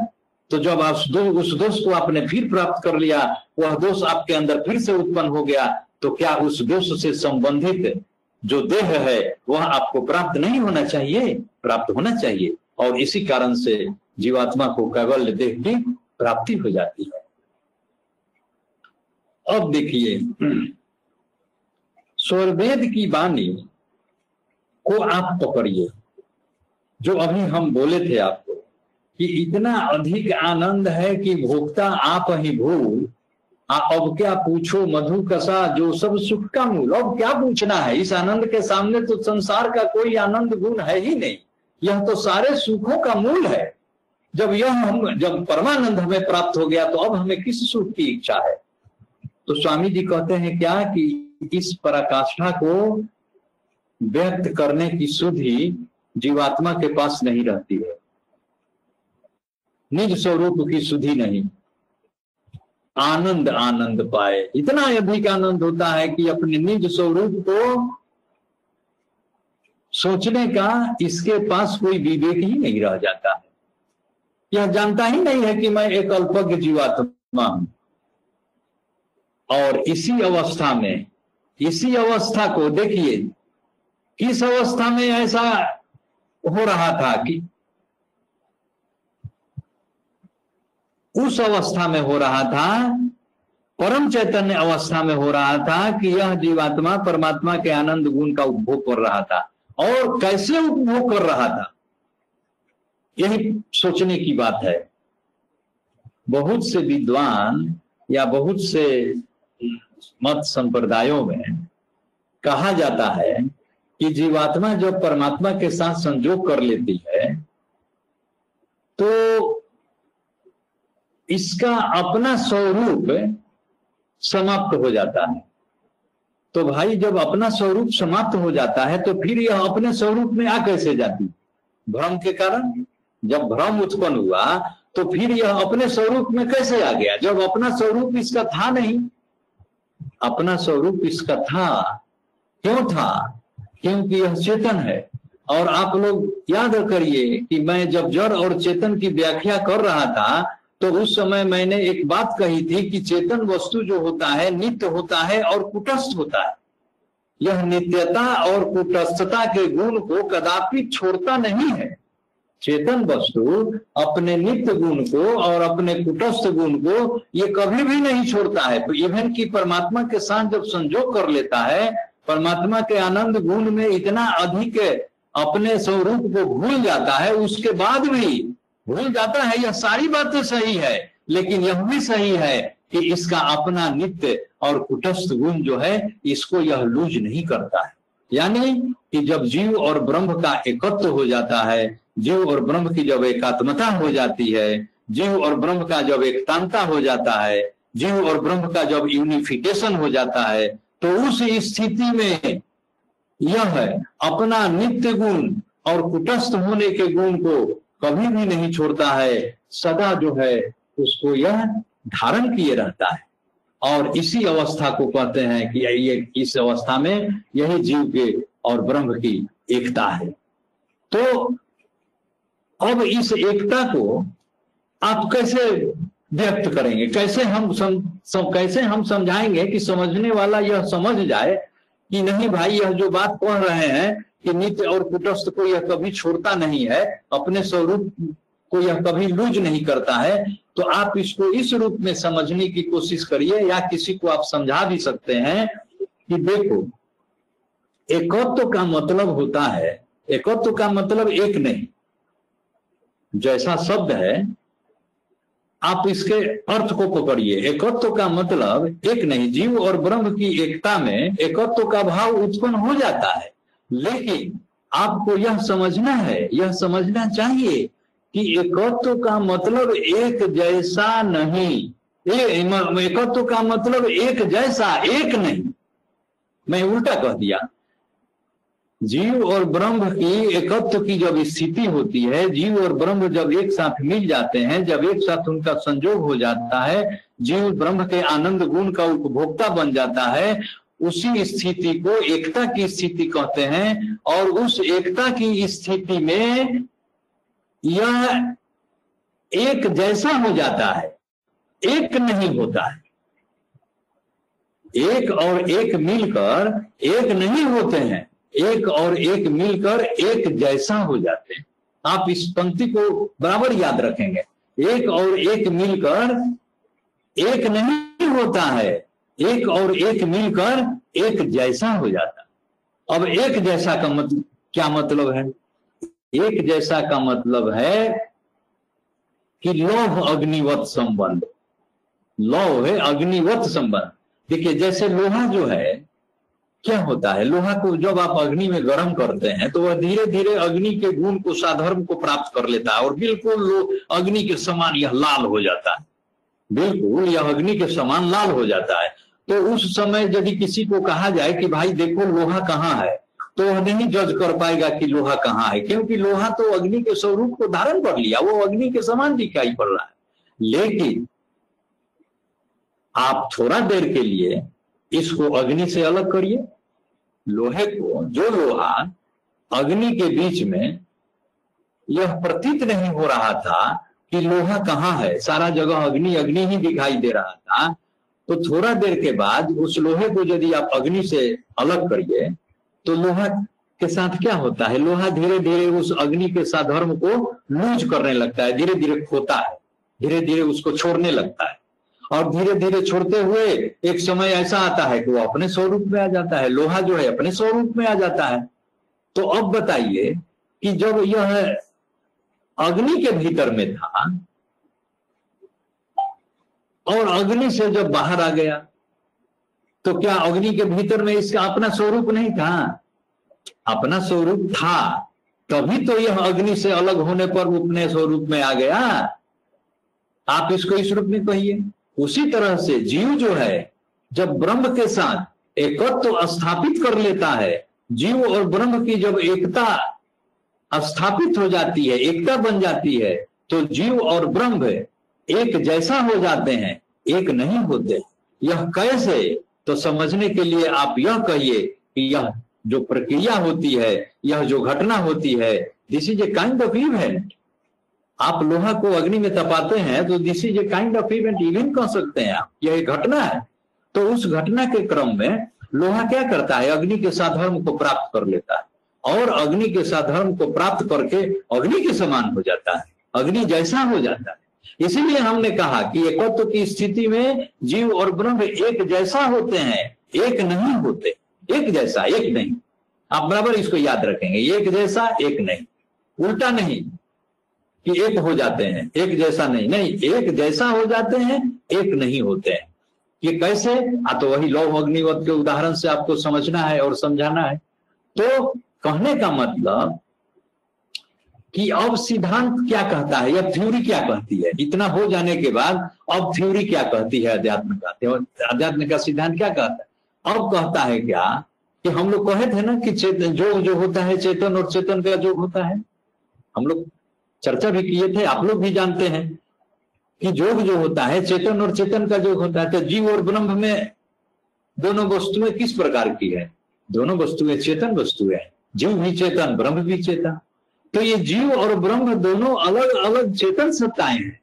तो जब आप दो, उस दोष को आपने फिर प्राप्त कर लिया वह दोष आपके अंदर फिर से उत्पन्न हो गया तो क्या उस दोष से संबंधित जो देह है वह आपको प्राप्त नहीं होना चाहिए? प्राप्त होना चाहिए। और इसी कारण से जीवात्मा को कैवल्य देह की प्राप्ति हो जाती है। अब देखिए स्वर्वेद की वाणी को आप पकड़िए जो अभी हम बोले थे आपको कि इतना अधिक आनंद है कि भोक्ता आप ही भूल आ, अब क्या पूछो मधु कसा जो सब सुख का मूल। अब क्या पूछना है? इस आनंद के सामने तो संसार का कोई आनंद गुण है ही नहीं। यह तो सारे सुखों का मूल है। जब यह हम जब परमानंद हमें प्राप्त हो गया तो अब हमें किस सुख की इच्छा है? तो स्वामी जी कहते हैं क्या कि इस पराकाष्ठा को व्यक्त करने की सुधि जीवात्मा के पास नहीं रहती है। निज स्वरूप की सुधि नहीं। आनंद आनंद पाए। इतना अधिक आनंद होता है कि अपने निज स्वरूप को सोचने का इसके पास कोई विवेक ही नहीं रह जाता है। यह जानता ही नहीं है कि मैं एक अल्पज्ञ जीवात्मा हूँ। और इसी अवस्था में, इसी अवस्था को देखिए, किस अवस्था में ऐसा हो रहा था कि उस अवस्था में हो रहा था, परम चैतन्य अवस्था में हो रहा था कि यह जीवात्मा परमात्मा के आनंद गुण का उपभोग कर रहा था। और कैसे उपभोग कर रहा था? यही सोचने की बात है। बहुत से विद्वान या बहुत से मत संप्रदायों में कहा जाता है कि जीवात्मा जब परमात्मा के साथ संजोग कर लेती है तो इसका अपना स्वरूप समाप्त हो जाता है। तो भाई, जब अपना स्वरूप समाप्त हो जाता है तो फिर यह अपने स्वरूप में आ कैसे जाती? भ्रम के कारण? जब भ्रम उत्पन्न हुआ तो फिर यह अपने स्वरूप में कैसे आ गया? जब अपना स्वरूप इसका था नहीं अपना स्वरूप इसका था। क्यों था? क्योंकि यह चेतन है। और आप लोग याद करिए कि मैं जब जड़ और चेतन की व्याख्या कर रहा था तो उस समय मैंने एक बात कही थी कि चेतन वस्तु जो होता है, नित्य होता है और कुटस्थ होता है। यह नित्यता और कुटस्थता के गुण को कदापि छोड़ता नहीं है। चेतन वस्तु अपने नित्य गुण को और अपने कुटस्थ गुण को ये कभी भी नहीं छोड़ता है। तो इवन की परमात्मा के साथ जब संजोग कर लेता है, परमात्मा के आनंद गुण में इतना अधिक अपने स्वरूप को भूल जाता है, उसके बाद भी भूल जाता है। यह सारी बातें सही है, लेकिन यह भी सही है कि इसका अपना नित्य और कुटस्थ गुण जो है, इसको यह लूज नहीं करता है। यानी कि जब जीव और ब्रह्म का एकत्र हो जाता है जीव और ब्रह्म की जब एकात्मता हो जाती है, जीव और ब्रह्म का जब एकतांता हो जाता है, जीव और ब्रह्म का जब यूनिफिकेशन हो जाता है तो उस स्थिति में यह अपना नित्य गुण और कुटस्थ होने के गुण को कभी भी नहीं छोड़ता है, सदा जो है उसको यह धारण किए रहता है। और इसी अवस्था को कहते हैं कि ये इस अवस्था में यही जीव के और ब्रह्म की एकता है। तो अब इस एकता को आप कैसे व्यक्त करेंगे? कैसे हम सम, सम, कैसे हम समझाएँगे कि समझने वाला यह समझ जाए कि नहीं भाई यह जो बात कह रहे हैं कि नित्य और कुटस्थ को यह कभी छोड़ता नहीं है अपने स्वरूप को यह कभी लूज नहीं करता है तो आप इसको इस रूप में समझने की कोशिश करिए या किसी को आप समझा भी सकते हैं कि देखो एकत्व का मतलब होता है एकत्व का मतलब एक नहीं जैसा शब्द है, आप इसके अर्थ को पकड़िए। एकत्व का मतलब एक नहीं, जीव और ब्रह्म की एकता में एकत्व का भाव उत्पन्न हो जाता है। लेकिन आपको यह समझना है, यह समझना चाहिए कि एकत्व का मतलब एक जैसा नहीं। एकत्व का मतलब एक जैसा, एक नहीं। मैं उल्टा कह दिया। जीव और ब्रह्म की एकत्व की जब स्थिति होती है, जीव और ब्रह्म जब एक साथ मिल जाते हैं, जब एक साथ उनका संजोग हो जाता है, जीव ब्रह्म के आनंद गुण का उपभोक्ता बन जाता है, उसी स्थिति को एकता की स्थिति कहते हैं और उस एकता की स्थिति में यह एक जैसा हो जाता है, एक नहीं होता है। एक और एक मिलकर एक नहीं होते हैं। एक और एक मिलकर एक जैसा हो जाते हैं। आप इस पंक्ति को बराबर याद रखेंगे। एक और एक मिलकर एक नहीं होता है। एक और एक मिलकर एक जैसा हो जाता। अब एक जैसा का मतलब क्या मतलब है? एक जैसा का मतलब है कि लौह अग्निवत संबंध। लौह है अग्निवत संबंध। देखिए, जैसे लोहा जो है क्या होता है? लोहा को जब आप अग्नि में गर्म करते हैं तो वह धीरे धीरे अग्नि के गुण को, साधर्म को प्राप्त कर लेता है और बिल्कुल अग्नि के समान यह लाल हो जाता है। बिल्कुल, यह अग्नि के समान लाल हो जाता है। तो उस समय यदि किसी को कहा जाए कि भाई देखो लोहा कहाँ है तो वह नहीं जज कर पाएगा कि लोहा कहाँ है, क्योंकि लोहा तो अग्नि के स्वरूप को धारण कर लिया, वो अग्नि के समान दिखाई पड़ रहा है। लेकिन आप थोड़ा देर के लिए इसको अग्नि से अलग करिए। लोहे को, जो लोहा अग्नि के बीच में यह प्रतीत नहीं हो रहा था कि लोहा कहाँ है, सारा जगह अग्नि अग्नि ही दिखाई दे रहा था तो थोड़ा देर के बाद उस लोहे को यदि आप अग्नि से अलग करिए तो लोहा के साथ क्या होता है? लोहा धीरे धीरे उस अग्नि के साधर्म को लूज करने लगता है धीरे धीरे खोता है धीरे धीरे उसको छोड़ने लगता है। और धीरे धीरे छोड़ते हुए एक समय ऐसा आता है कि वो अपने स्वरूप में आ जाता है, लोहा जो है अपने स्वरूप में आ जाता है। तो अब बताइए कि जब यह अग्नि के भीतर में था और अग्नि से जब बाहर आ गया तो क्या अग्नि के भीतर में इसका अपना स्वरूप नहीं था? अपना स्वरूप था। तभी तो यह अग्नि से अलग होने पर अपने स्वरूप में आ गया। आप इसको इस रूप में कहिए। उसी तरह से जीव जो है, जब ब्रह्म के साथ एकत्व तो स्थापित कर लेता है, जीव और ब्रह्म की जब एकता स्थापित हो जाती है, एकता बन जाती है तो जीव और ब्रह्म एक जैसा हो जाते हैं, एक नहीं होते। यह कैसे? तो समझने के लिए आप यह कहिए कि यह जो प्रक्रिया होती है, यह जो घटना होती है this is a kind of event आप लोहा को अग्नि में तपाते हैं तो this is a kind of event event कह सकते हैं आप। यह एक घटना है। तो उस घटना के क्रम में लोहा क्या करता है? अग्नि के साधर्म को प्राप्त कर लेता है। और अग्नि के साधर्म को प्राप्त करके अग्नि के समान हो जाता है। अग्नि जैसा हो जाता है। इसीलिए हमने कहा कि एकत्व की स्थिति में जीव और ब्रह्म एक जैसा होते हैं, एक नहीं होते। एक जैसा, एक नहीं। आप बराबर इसको याद रखेंगे। एक जैसा, एक नहीं। उल्टा नहीं। कि एक हो जाते हैं, एक जैसा नहीं। नहीं, एक जैसा हो जाते हैं, एक नहीं होते हैं। ये कैसे? आ तो वही लौह अग्निवत के उदाहरण से आपको समझना है और समझाना है। तो कहने का मतलब कि अब सिद्धांत क्या कहता है, या थ्योरी क्या कहती है? इतना हो जाने के बाद अब थ्योरी क्या कहती है अध्यात्म का? अध्यात्म का सिद्धांत क्या कहता है? अब कहता है क्या कि हम लोग कहे थे ना कि चेतन, जो जो होता है चेतन और चेतन का जो होता है। हम लोग चर्चा भी किए थे, आप लोग भी जानते हैं कि जोग जो होता है, चेतन और चेतन का जो होता है तो जीव और ब्रह्म में दोनों वस्तुएँ किस प्रकार की है? दोनों वस्तुएँ चेतन वस्तुएँ जीव भी चेतन, ब्रह्म भी चेतन। तो ये जीव और ब्रह्म दोनों अलग अलग चेतन सत्ताएँ हैं।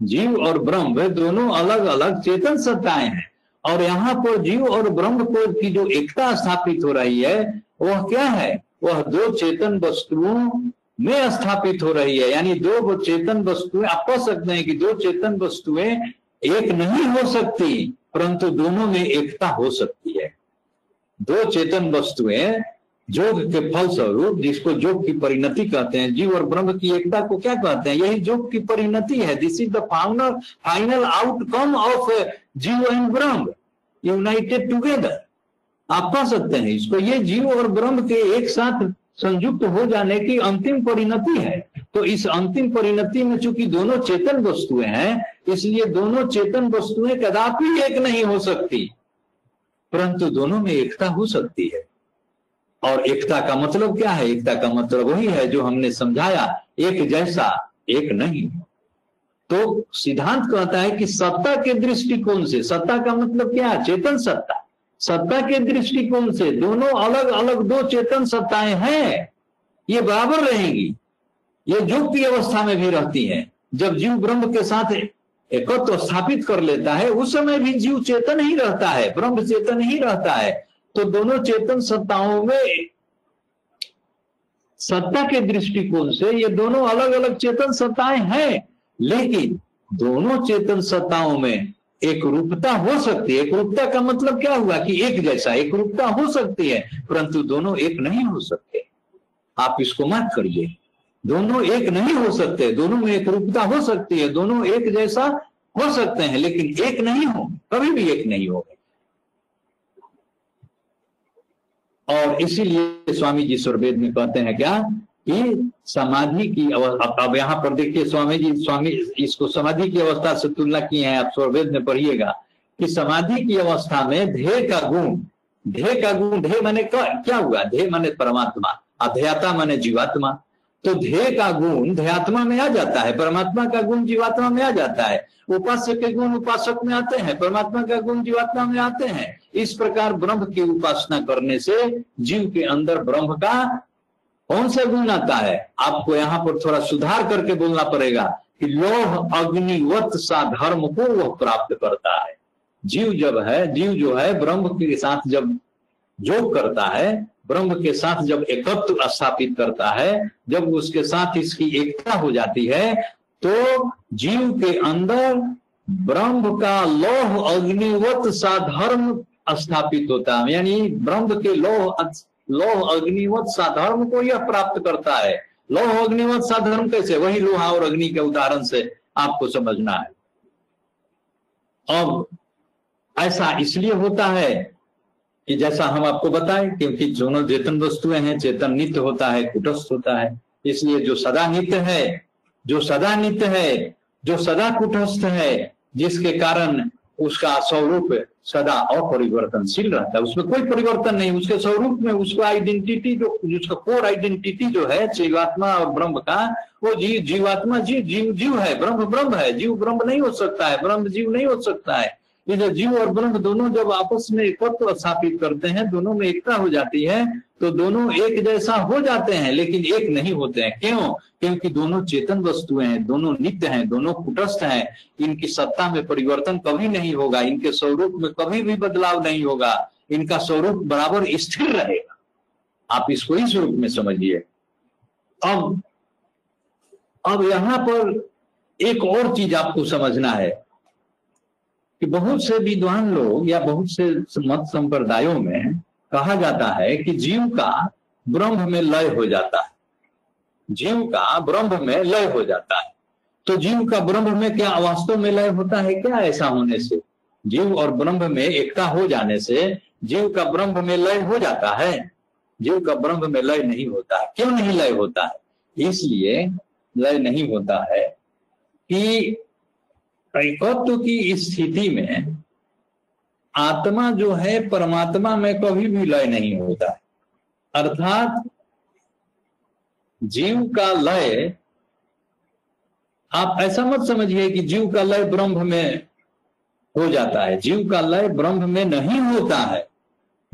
जीव और ब्रह्म दोनों अलग अलग चेतन सत्ताएँ हैं। और यहाँ पर जीव और ब्रह्म को की जो एकता स्थापित हो रही है, वह क्या है? वह दो चेतन वस्तुओं में स्थापित हो रही है। यानी दो चेतन वस्तुएँ आप कह सकते हैं कि दो चेतन वस्तुएँ एक नहीं हो सकती, परंतु दोनों में एकता हो सकती है। दो चेतन वस्तुएँ जोग के फल स्वरूप जिसको जोग की परिणति कहते हैं, जीव और ब्रह्म की एकता को क्या कहते हैं? यही जोग की परिणति है। This is the final final outcome of जीव एंड ब्रह्म। यूनाइटेड टुगेदर आप कह सकते हैं, इसको ये जीव और ब्रह्म के एक साथ संयुक्त हो जाने की अंतिम परिणति है। तो इस अंतिम परिणति में चूँकि दोनों चेतन वस्तुएँ हैं, इसलिए दोनों चेतन वस्तुएँ कदापि एक नहीं हो सकती, परंतु दोनों में एकता हो सकती है। और एकता का मतलब क्या है? एकता का मतलब वही है जो हमने समझाया, एक जैसा, एक नहीं। तो सिद्धांत कहता है कि सत्ता के दृष्टिकोण से, सत्ता का मतलब क्या है? चेतन सत्ता। सत्ता के दृष्टिकोण से दोनों अलग अलग दो चेतन सत्ताएँ हैं, ये बराबर रहेंगी। ये की अवस्था में भी रहती हैं। जब जीव ब्रह्म के साथ एकत्व स्थापित कर लेता है, उस समय भी जीव चेतन ही रहता है, ब्रह्म चेतन ही रहता है। तो दोनों चेतन सत्ताओं में सत्ता के दृष्टिकोण से ये दोनों अलग अलग चेतन सत्ताएँ हैं, लेकिन दोनों चेतन सत्ताओं में एक रूपता हो सकती है। एक रूपता का मतलब क्या हुआ कि एक जैसा एक रूपता हो सकती है, परंतु दोनों एक नहीं हो सकते। आप इसको मत करिए। दोनों एक नहीं हो सकते। दोनों में एक रूपता हो सकती है। दोनों एक जैसा हो सकते हैं, लेकिन एक नहीं हो, कभी भी एक नहीं होगा। और इसीलिए स्वामी जी स्वर्वेद में कहते हैं क्या? कि समाधि की अवस्था, अब यहाँ पर देखिए स्वामी जी, स्वामी इसको समाधि की अवस्था से तुलना की है, आप स्वर्वेद में पढ़िएगा कि समाधि की अवस्था में ध्येय का गुण, ध्येय का गुण, ध्येय माने क्या हुआ? ध्येय माने परमात्मा अध्याता माने जीवात्मा। तो ध्येय का गुण ध्यात्मा में आ जाता है, परमात्मा का गुण जीवात्मा में आ जाता है। उपास्य के गुण उपासक में आते हैं, परमात्मा का गुण जीवात्मा में आते हैं। इस प्रकार ब्रह्म की उपासना करने से जीव के अंदर ब्रह्म का कौन सा गुण आता है? आपको यहाँ पर थोड़ा सुधार करके बोलना पड़ेगा कि लोह अग्निवत सा धर्म को वह प्राप्त करता है। जीव जब है, जीव जो है, ब्रह्म के साथ जब योग करता है, ब्रह्म के साथ जब एकत्व स्थापित करता है, जब उसके साथ इसकी एकता हो जाती है तो जीव के अंदर ब्रह्म का लोह अग्निवत सा धर्म स्थापित होता है। यानी ब्रह्म के लोह लोह, अग्निवत साधर्म को यह प्राप्त करता है। लौह, अग्निवत साधर्म कैसे? वही लोहा और अग्नि के उदाहरण से आपको समझना है। अब ऐसा इसलिए होता है कि जैसा हम आपको बताएँ, क्योंकि दोनों चेतन वस्तुएँ हैं, चेतन नित्य होता है, कुटस्थ होता है। इसलिए जो सदा नित्य है, जो सदा नित्य है, जो सदा कुटस्थ है, जिसके कारण उसका स्वरूप सदा अपरिवर्तनशील रहता है। उसमें कोई परिवर्तन नहीं, उसके स्वरूप में उसका आइडेंटिटी जो, उसका कोर आइडेंटिटी जो है, जीवात्मा और ब्रह्म का, वो जीव जीवात्मा जीव जीव जीव है, ब्रह्म ब्रह्म है, जीव ब्रह्म नहीं हो सकता है, ब्रह्म जीव नहीं हो सकता है। ये जो जीव और ब्रह्म दोनों जब आपस में एकत्व स्थापित करते हैं, दोनों में एकता हो जाती है तो दोनों एक जैसा हो जाते हैं, लेकिन एक नहीं होते हैं। क्यों? क्योंकि दोनों चेतन वस्तुएँ हैं, दोनों नित्य हैं, दोनों कुटस्थ हैं। इनकी सत्ता में परिवर्तन कभी नहीं होगा, इनके स्वरूप में कभी भी बदलाव नहीं होगा, इनका स्वरूप बराबर स्थिर रहेगा। आप इसको इस रूप में समझिए। अब अब यहाँ पर एक और चीज़ आपको समझना है। कि बहुत से विद्वान लोग या बहुत से मत संप्रदायों में कहा जाता है कि जीव का ब्रह्म में लय हो जाता है। जीव का ब्रह्म में लय हो जाता है। तो जीव का ब्रह्म में क्या वास्तव में लय होता है क्या ऐसा होने से? जीव और ब्रह्म में एकता हो जाने से जीव का ब्रह्म में लय हो जाता है। जीव का ब्रह्म में लय नहीं होता है। क्यों नहीं लय होता है? इसलिए लय नहीं होता है कि एकत्व की स्थिति में आत्मा जो है, परमात्मा में कभी भी लय नहीं होता। है अर्थात जीव का लय, आप ऐसा मत समझिए कि जीव का लय ब्रह्म में हो जाता है। जीव का लय ब्रह्म में नहीं होता है।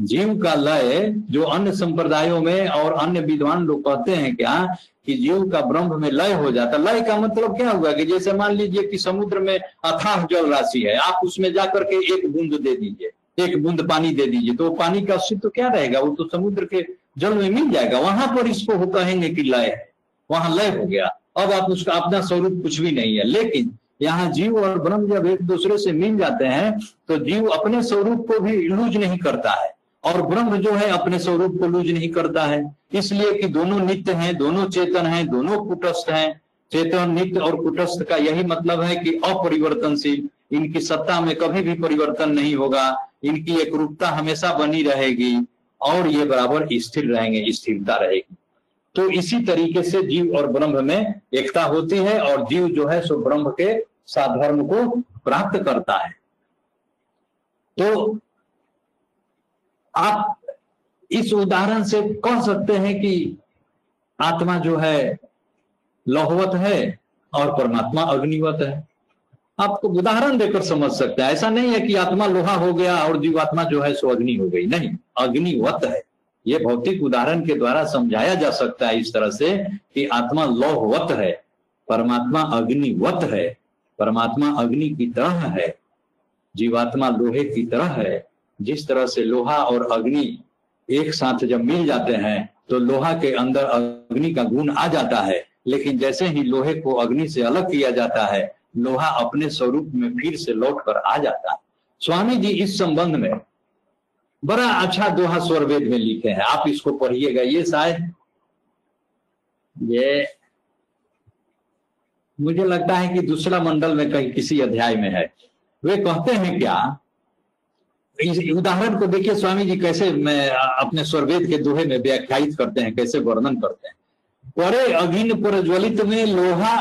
जीव का लय जो अन्य संप्रदायों में और अन्य विद्वान लोग कहते हैं क्या कि जीव का ब्रह्म में लय हो जाता। लय का मतलब क्या हुआ कि जैसे मान लीजिए कि समुद्र में अथाह जल राशि है, आप उसमें जाकर के एक बूंद दे दीजिए, एक बूंद पानी दे दीजिए तो पानी का अस्तित्व क्या रहेगा? वो तो समुद्र के जल में मिल जाएगा। वहाँ पर इसको वो कहेंगे कि लय है। वहाँ लय हो गया। अब आप उसका अपना स्वरूप कुछ भी नहीं है। लेकिन यहाँ जीव और ब्रह्म जब एक दूसरे से मिल जाते हैं तो जीव अपने स्वरूप को भी लूज नहीं करता है। और ब्रह्म जो है अपने स्वरूप को लूज नहीं करता है। इसलिए कि दोनों नित्य हैं, दोनों चेतन हैं, दोनों कुटस्थ हैं। चेतन, नित्य और कुटस्थ का यही मतलब है कि अपरिवर्तनशील। इनकी सत्ता में कभी भी परिवर्तन नहीं होगा। इनकी एक रूपता हमेशा बनी रहेगी और ये बराबर स्थिर रहेंगे, स्थिरता रहेगी। तो इसी तरीके से जीव और ब्रह्म में एकता होती है और जीव जो है सो ब्रह्म के साधर्म को प्राप्त करता है। तो आप इस उदाहरण से कह सकते हैं कि आत्मा जो है, लौहवत है और परमात्मा अग्निवत है। आपको उदाहरण देकर समझ सकते हैं। ऐसा नहीं है कि आत्मा लोहा हो गया और जीवात्मा जो है सो अग्नि हो गई। नहीं, अग्निवत है। ये भौतिक उदाहरण के द्वारा समझाया जा सकता है इस तरह से कि आत्मा लौहवत है, परमात्मा अग्निवत है, परमात्मा अग्नि की तरह है, जीवात्मा लोहे की तरह है जिस तरह से लोहा और अग्नि एक साथ जब मिल जाते हैं तो लोहा के अंदर अग्नि का गुण आ जाता है। लेकिन जैसे ही लोहे को अग्नि से अलग किया जाता है, लोहा अपने स्वरूप में फिर से लौट कर आ जाता है। स्वामी जी, इस संबंध में बड़ा अच्छा दोहा स्वरवेद में लिखे हैं। आप इसको पढ़िएगा। ये शायद ये मुझे लगता है कि दूसरा मंडल में कहीं किसी अध्याय में है। वे कहते हैं क्या? उदाहरण को देखिए स्वामी जी कैसे मैं अपने स्वरवेद के दोहे में व्याख्यायित करते हैं कैसे वर्णन करते हैं। परे अग्नि प्रज्वलित में लोहा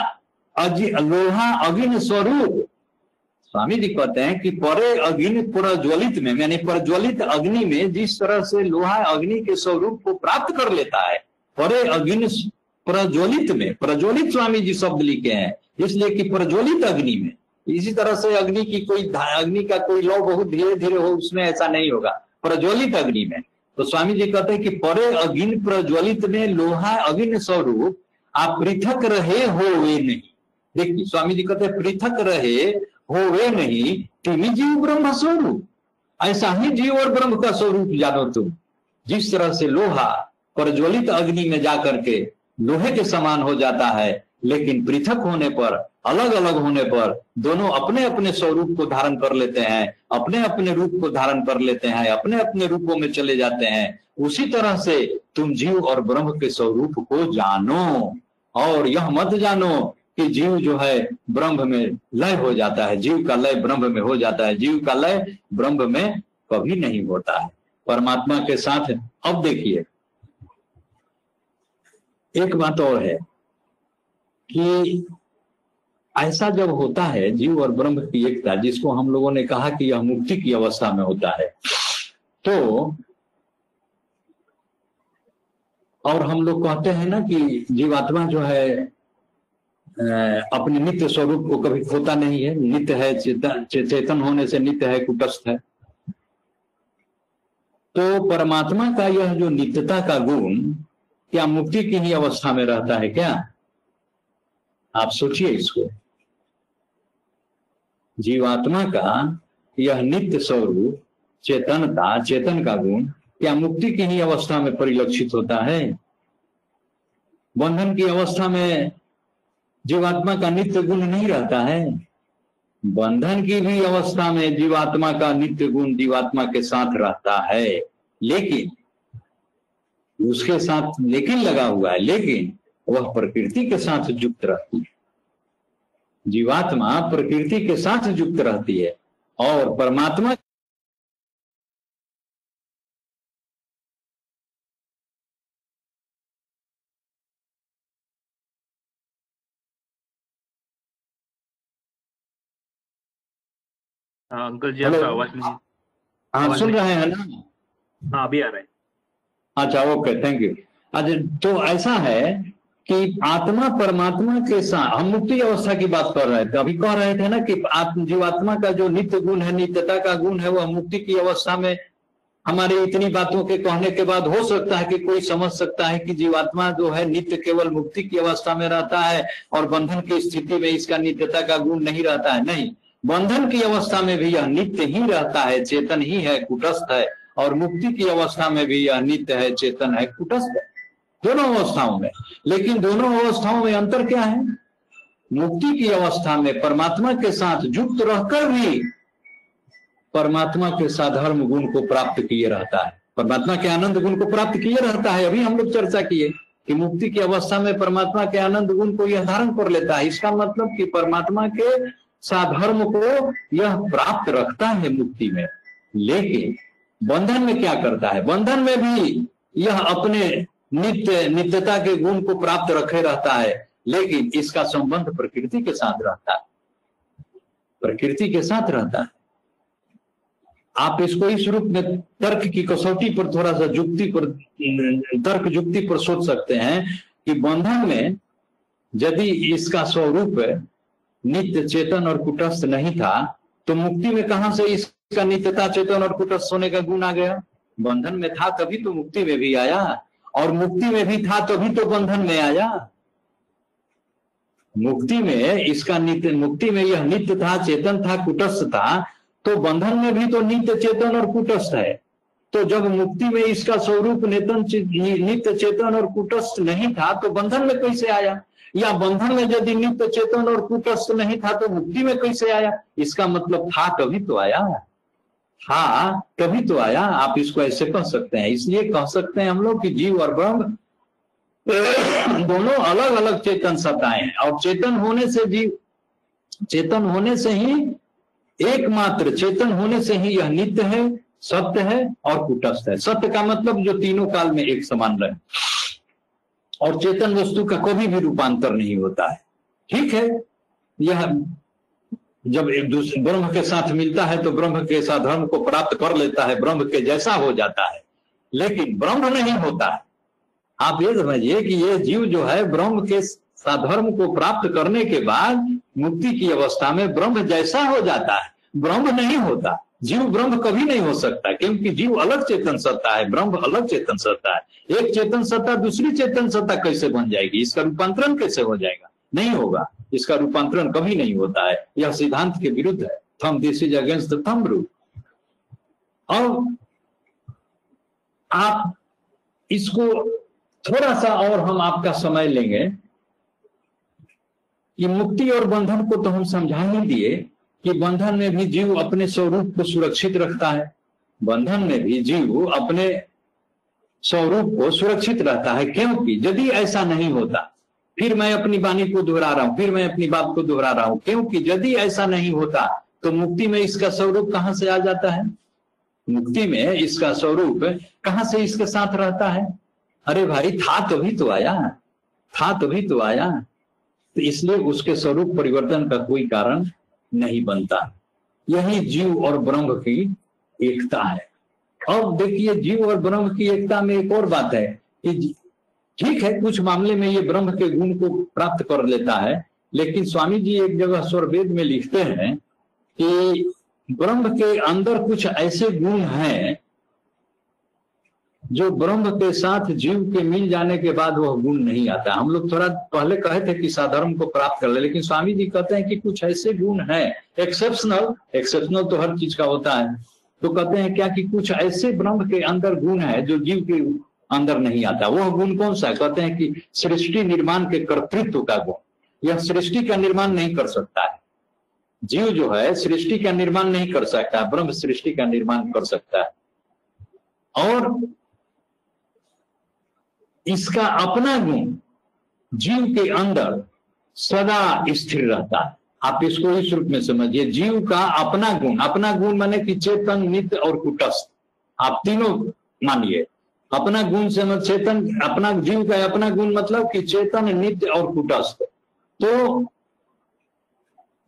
लोहा अग्नि स्वरूप। स्वामी जी कहते हैं कि परे अग्नि प्रज्वलित में यानी प्रज्वलित अग्नि में जिस तरह से लोहा अग्नि के स्वरूप को प्राप्त कर लेता है परे अग्नि प्रज्वलित में प्रज्वलित स्वामी जी शब्द लिखे हैं इसलिए कि प्रज्वलित अग्नि में। इसी तरह से अग्नि की कोई अग्नि का कोई लौ बहुत धीरे धीरे हो, उसमें ऐसा नहीं होगा। प्रज्वलित अग्नि में। तो स्वामी जी कहते हैं कि परे अग्नि प्रज्वलित में लोहा अग्नि स्वरूप, आप पृथक रहे हो वे नहीं। देखिए, स्वामी जी कहते पृथक रहे हो वे नहीं तुम जीव ब्रह्म स्वरूप। ऐसा ही जीव और ब्रह्म का स्वरूप जानो तुम। जिस तरह से लोहा प्रज्वलित अग्नि में जाकर के लोहे के समान हो जाता है लेकिन पृथक होने पर अलग अलग होने पर, दोनों अपने अपने स्वरूप को धारण कर लेते हैं अपने अपने रूप को धारण कर लेते हैं अपने अपने रूपों में चले जाते हैं। उसी तरह से तुम जीव और ब्रह्म के स्वरूप को जानो और यह मत जानो कि जीव जो है ब्रह्म में लय हो जाता है, जीव का लय ब्रह्म में हो जाता है, जीव का लय ब्रह्म में कभी नहीं होता है। परमात्मा के साथ, अब देखिए, एक बात और है। कि ऐसा जब होता है, जीव और ब्रह्म की एकता, जिसको हम लोगों ने कहा कि यह मुक्ति की अवस्था में होता है तो और हम लोग कहते हैं ना कि जीवात्मा जो है अपने नित्य स्वरूप को कभी खोता नहीं है। नित्य है चेतन चेतन होने से नित्य है, कुटस्थ है। तो परमात्मा का यह जो नित्यता का गुण, क्या मुक्ति की ही अवस्था में रहता है क्या? आप सोचिए इसको। जीवात्मा का यह नित्य स्वरूप चेतनता चेतन का गुण, क्या मुक्ति की ही अवस्था में परिलक्षित होता है? बंधन की अवस्था में जीवात्मा का नित्य गुण नहीं रहता है। बंधन की भी अवस्था में जीवात्मा का नित्य गुण जीवात्मा के साथ रहता है, लेकिन, उसके साथ लेकिन लगा हुआ है, लेकिन वह प्रकृति के साथ युक्त रहती है। जीवात्मा प्रकृति के साथ युक्त रहती है और परमात्मा हाँ अंकल जी आपका आवाज़ नहीं हाँ सुन रहे हैं ना? हाँ अभी आ रहा है। अच्छा ओके थैंक यू अच्छा तो ऐसा है कि आत्मा परमात्मा के साथ, हम मुक्ति अवस्था की बात कर रहे थे। अभी कह रहे थे ना कि आत्म जीवात्मा का जो नित्य गुण है, नित्यता का गुण है, वह मुक्ति की अवस्था में हमारे इतनी बातों के कहने के बाद हो सकता है कि कोई समझ सकता है कि जीवात्मा जो है, नित्य केवल मुक्ति की अवस्था में रहता है और बंधन की स्थिति में इसका नित्यता का गुण नहीं रहता है। नहीं, बंधन की अवस्था में भी यह नित्य ही रहता है, चेतन ही है, कुटस्थ है और मुक्ति की अवस्था में भी यह नित्य है, चेतन है, कुटस्थ है। दोनों अवस्थाओं में। लेकिन दोनों अवस्थाओं में अंतर क्या है? मुक्ति की अवस्था में परमात्मा के साथ युक्त रहकर भी परमात्मा के साधर्म गुण को प्राप्त किए रहता है। परमात्मा के आनंद गुण को प्राप्त किए रहता है। अभी हम लोग चर्चा किए कि मुक्ति की अवस्था में परमात्मा के आनंद गुण को यह धारण कर लेता है। इसका मतलब कि परमात्मा के साधर्म को यह प्राप्त रखता है मुक्ति में। लेकिन बंधन में क्या करता है? बंधन में भी यह अपने नित्य, नित्यता के गुण को प्राप्त रखे रहता है, लेकिन इसका संबंध प्रकृति के साथ रहता है। प्रकृति के साथ रहता है। आप इसको इस रूप में तर्क की कसौटी पर थोड़ा सा जुक्ति पर, तर्क जुक्ति पर सोच सकते हैं कि बंधन में यदि इसका स्वरूप नित्य चेतन और कुटस्थ नहीं था तो मुक्ति में कहाँ से इसका नित्यता चेतन और कुटस्थ होने का गुण आ गया? बंधन में था तभी तो मुक्ति में भी आया। और मुक्ति में भी था, तभी तो बंधन में आया। मुक्ति में, इसका नित्य, मुक्ति में यह नित्य था, चेतन था, कुटस्थ था तो बंधन में भी तो नित्य चेतन और कुटस्थ है। तो जब मुक्ति में इसका स्वरूप नेतन नित्य चेतन और कुटस्थ नहीं था तो बंधन में कैसे आया? या बंधन में यदि नित्य चेतन और कुटस्थ नहीं था तो मुक्ति में कैसे आया? इसका मतलब था, तभी तो आया। था तभी तो आया, आप इसको ऐसे कह सकते हैं। इसलिए कह सकते हैं हम लोग कि जीव और ब्रह्म दोनों अलग अलग चेतन सत्ताएँ हैं। और चेतन होने से जीव चेतन होने से ही एकमात्र, चेतन होने से ही यह नित्य है, सत्य है और कुटस्थ है। सत्य का मतलब जो तीनों काल में एक समान रहे। और चेतन वस्तु का कभी भी रूपांतर नहीं होता है। ठीक है? यह जब एक दूसरे, ब्रह्म के साथ मिलता है तो ब्रह्म के साथ धर्म को प्राप्त कर लेता है, ब्रह्म के जैसा हो जाता है। लेकिन ब्रह्म नहीं होता है। आप ये समझिए कि ये जीव जो है, ब्रह्म के साधर्म को प्राप्त करने के बाद मुक्ति की अवस्था में ब्रह्म जैसा हो जाता है। ब्रह्म नहीं होता। जीव ब्रह्म कभी नहीं हो सकता, क्योंकि जीव अलग चेतन सत्ता है, ब्रह्म अलग चेतन सत्ता है। एक चेतन सत्ता, दूसरी चेतन सत्ता कैसे बन जाएगी? इसका रूपांतरण कैसे हो जाएगा? नहीं होगा। इसका रूपांतरण कभी नहीं होता है, यह सिद्धांत के विरुद्ध है। Thumb this is against the thumb rule और आप इसको थोड़ा सा और हम आपका समय लेंगे। कि मुक्ति और बंधन को तो हम समझा ही दिए कि बंधन में भी जीव अपने स्वरूप को सुरक्षित रखता है। बंधन में भी जीव अपने स्वरूप को सुरक्षित रहता है, क्योंकि यदि ऐसा नहीं होता फिर मैं अपनी वाणी को दोहरा रहा हूँ, फिर मैं अपनी बात को दोहरा रहा हूँ। क्योंकि यदि ऐसा नहीं होता तो मुक्ति में इसका स्वरूप कहाँ से आ जाता है? मुक्ति में इसका स्वरूप कहाँ से इसके साथ रहता है? अरे भाई, था तभी तो आया, था तभी तो आया। तो इसलिए उसके स्वरूप परिवर्तन का कोई कारण नहीं बनता। यही जीव और ब्रह्म की एकता है। अब देखिए, जीव और ब्रह्म की एकता में एक और बात है कि ठीक है, कुछ मामले में ये ब्रह्म के गुण को प्राप्त कर लेता है, लेकिन स्वामी जी एक जगह स्वरवेद में लिखते हैं कि ब्रह्म के अंदर कुछ ऐसे गुण हैं जो ब्रह्म के साथ जीव के मिल जाने के बाद वह गुण नहीं आता हम लोग थोड़ा पहले कहे थे कि साधर्म को प्राप्त कर ले, लेकिन स्वामी जी कहते हैं कि कुछ ऐसे गुण हैं। एक्सेप्शनल एक्सेप्शनल तो हर चीज़ का होता है। तो कहते हैं क्या कि कुछ ऐसे ब्रह्म के अंदर गुण है जो जीव के अंदर नहीं आता। वह गुण कौन सा कहते हैं कि सृष्टि निर्माण के कर्तृत्व का गुण। यह सृष्टि का निर्माण नहीं कर सकता है। जीव जो है, सृष्टि का निर्माण नहीं कर सकता, ब्रह्म सृष्टि का निर्माण कर सकता है। और इसका अपना गुण जीव के अंदर सदा स्थिर रहता है। आप इसको इस रूप में समझिए, जीव का अपना गुण। अपना गुण माने कि चेतन, नित्य और कुटस्थ। आप तीनों मानिए। अपना गुण से मत चेतन, अपना जीव का अपना गुण मतलब कि चेतन, नित्य और कुटस्थ। तो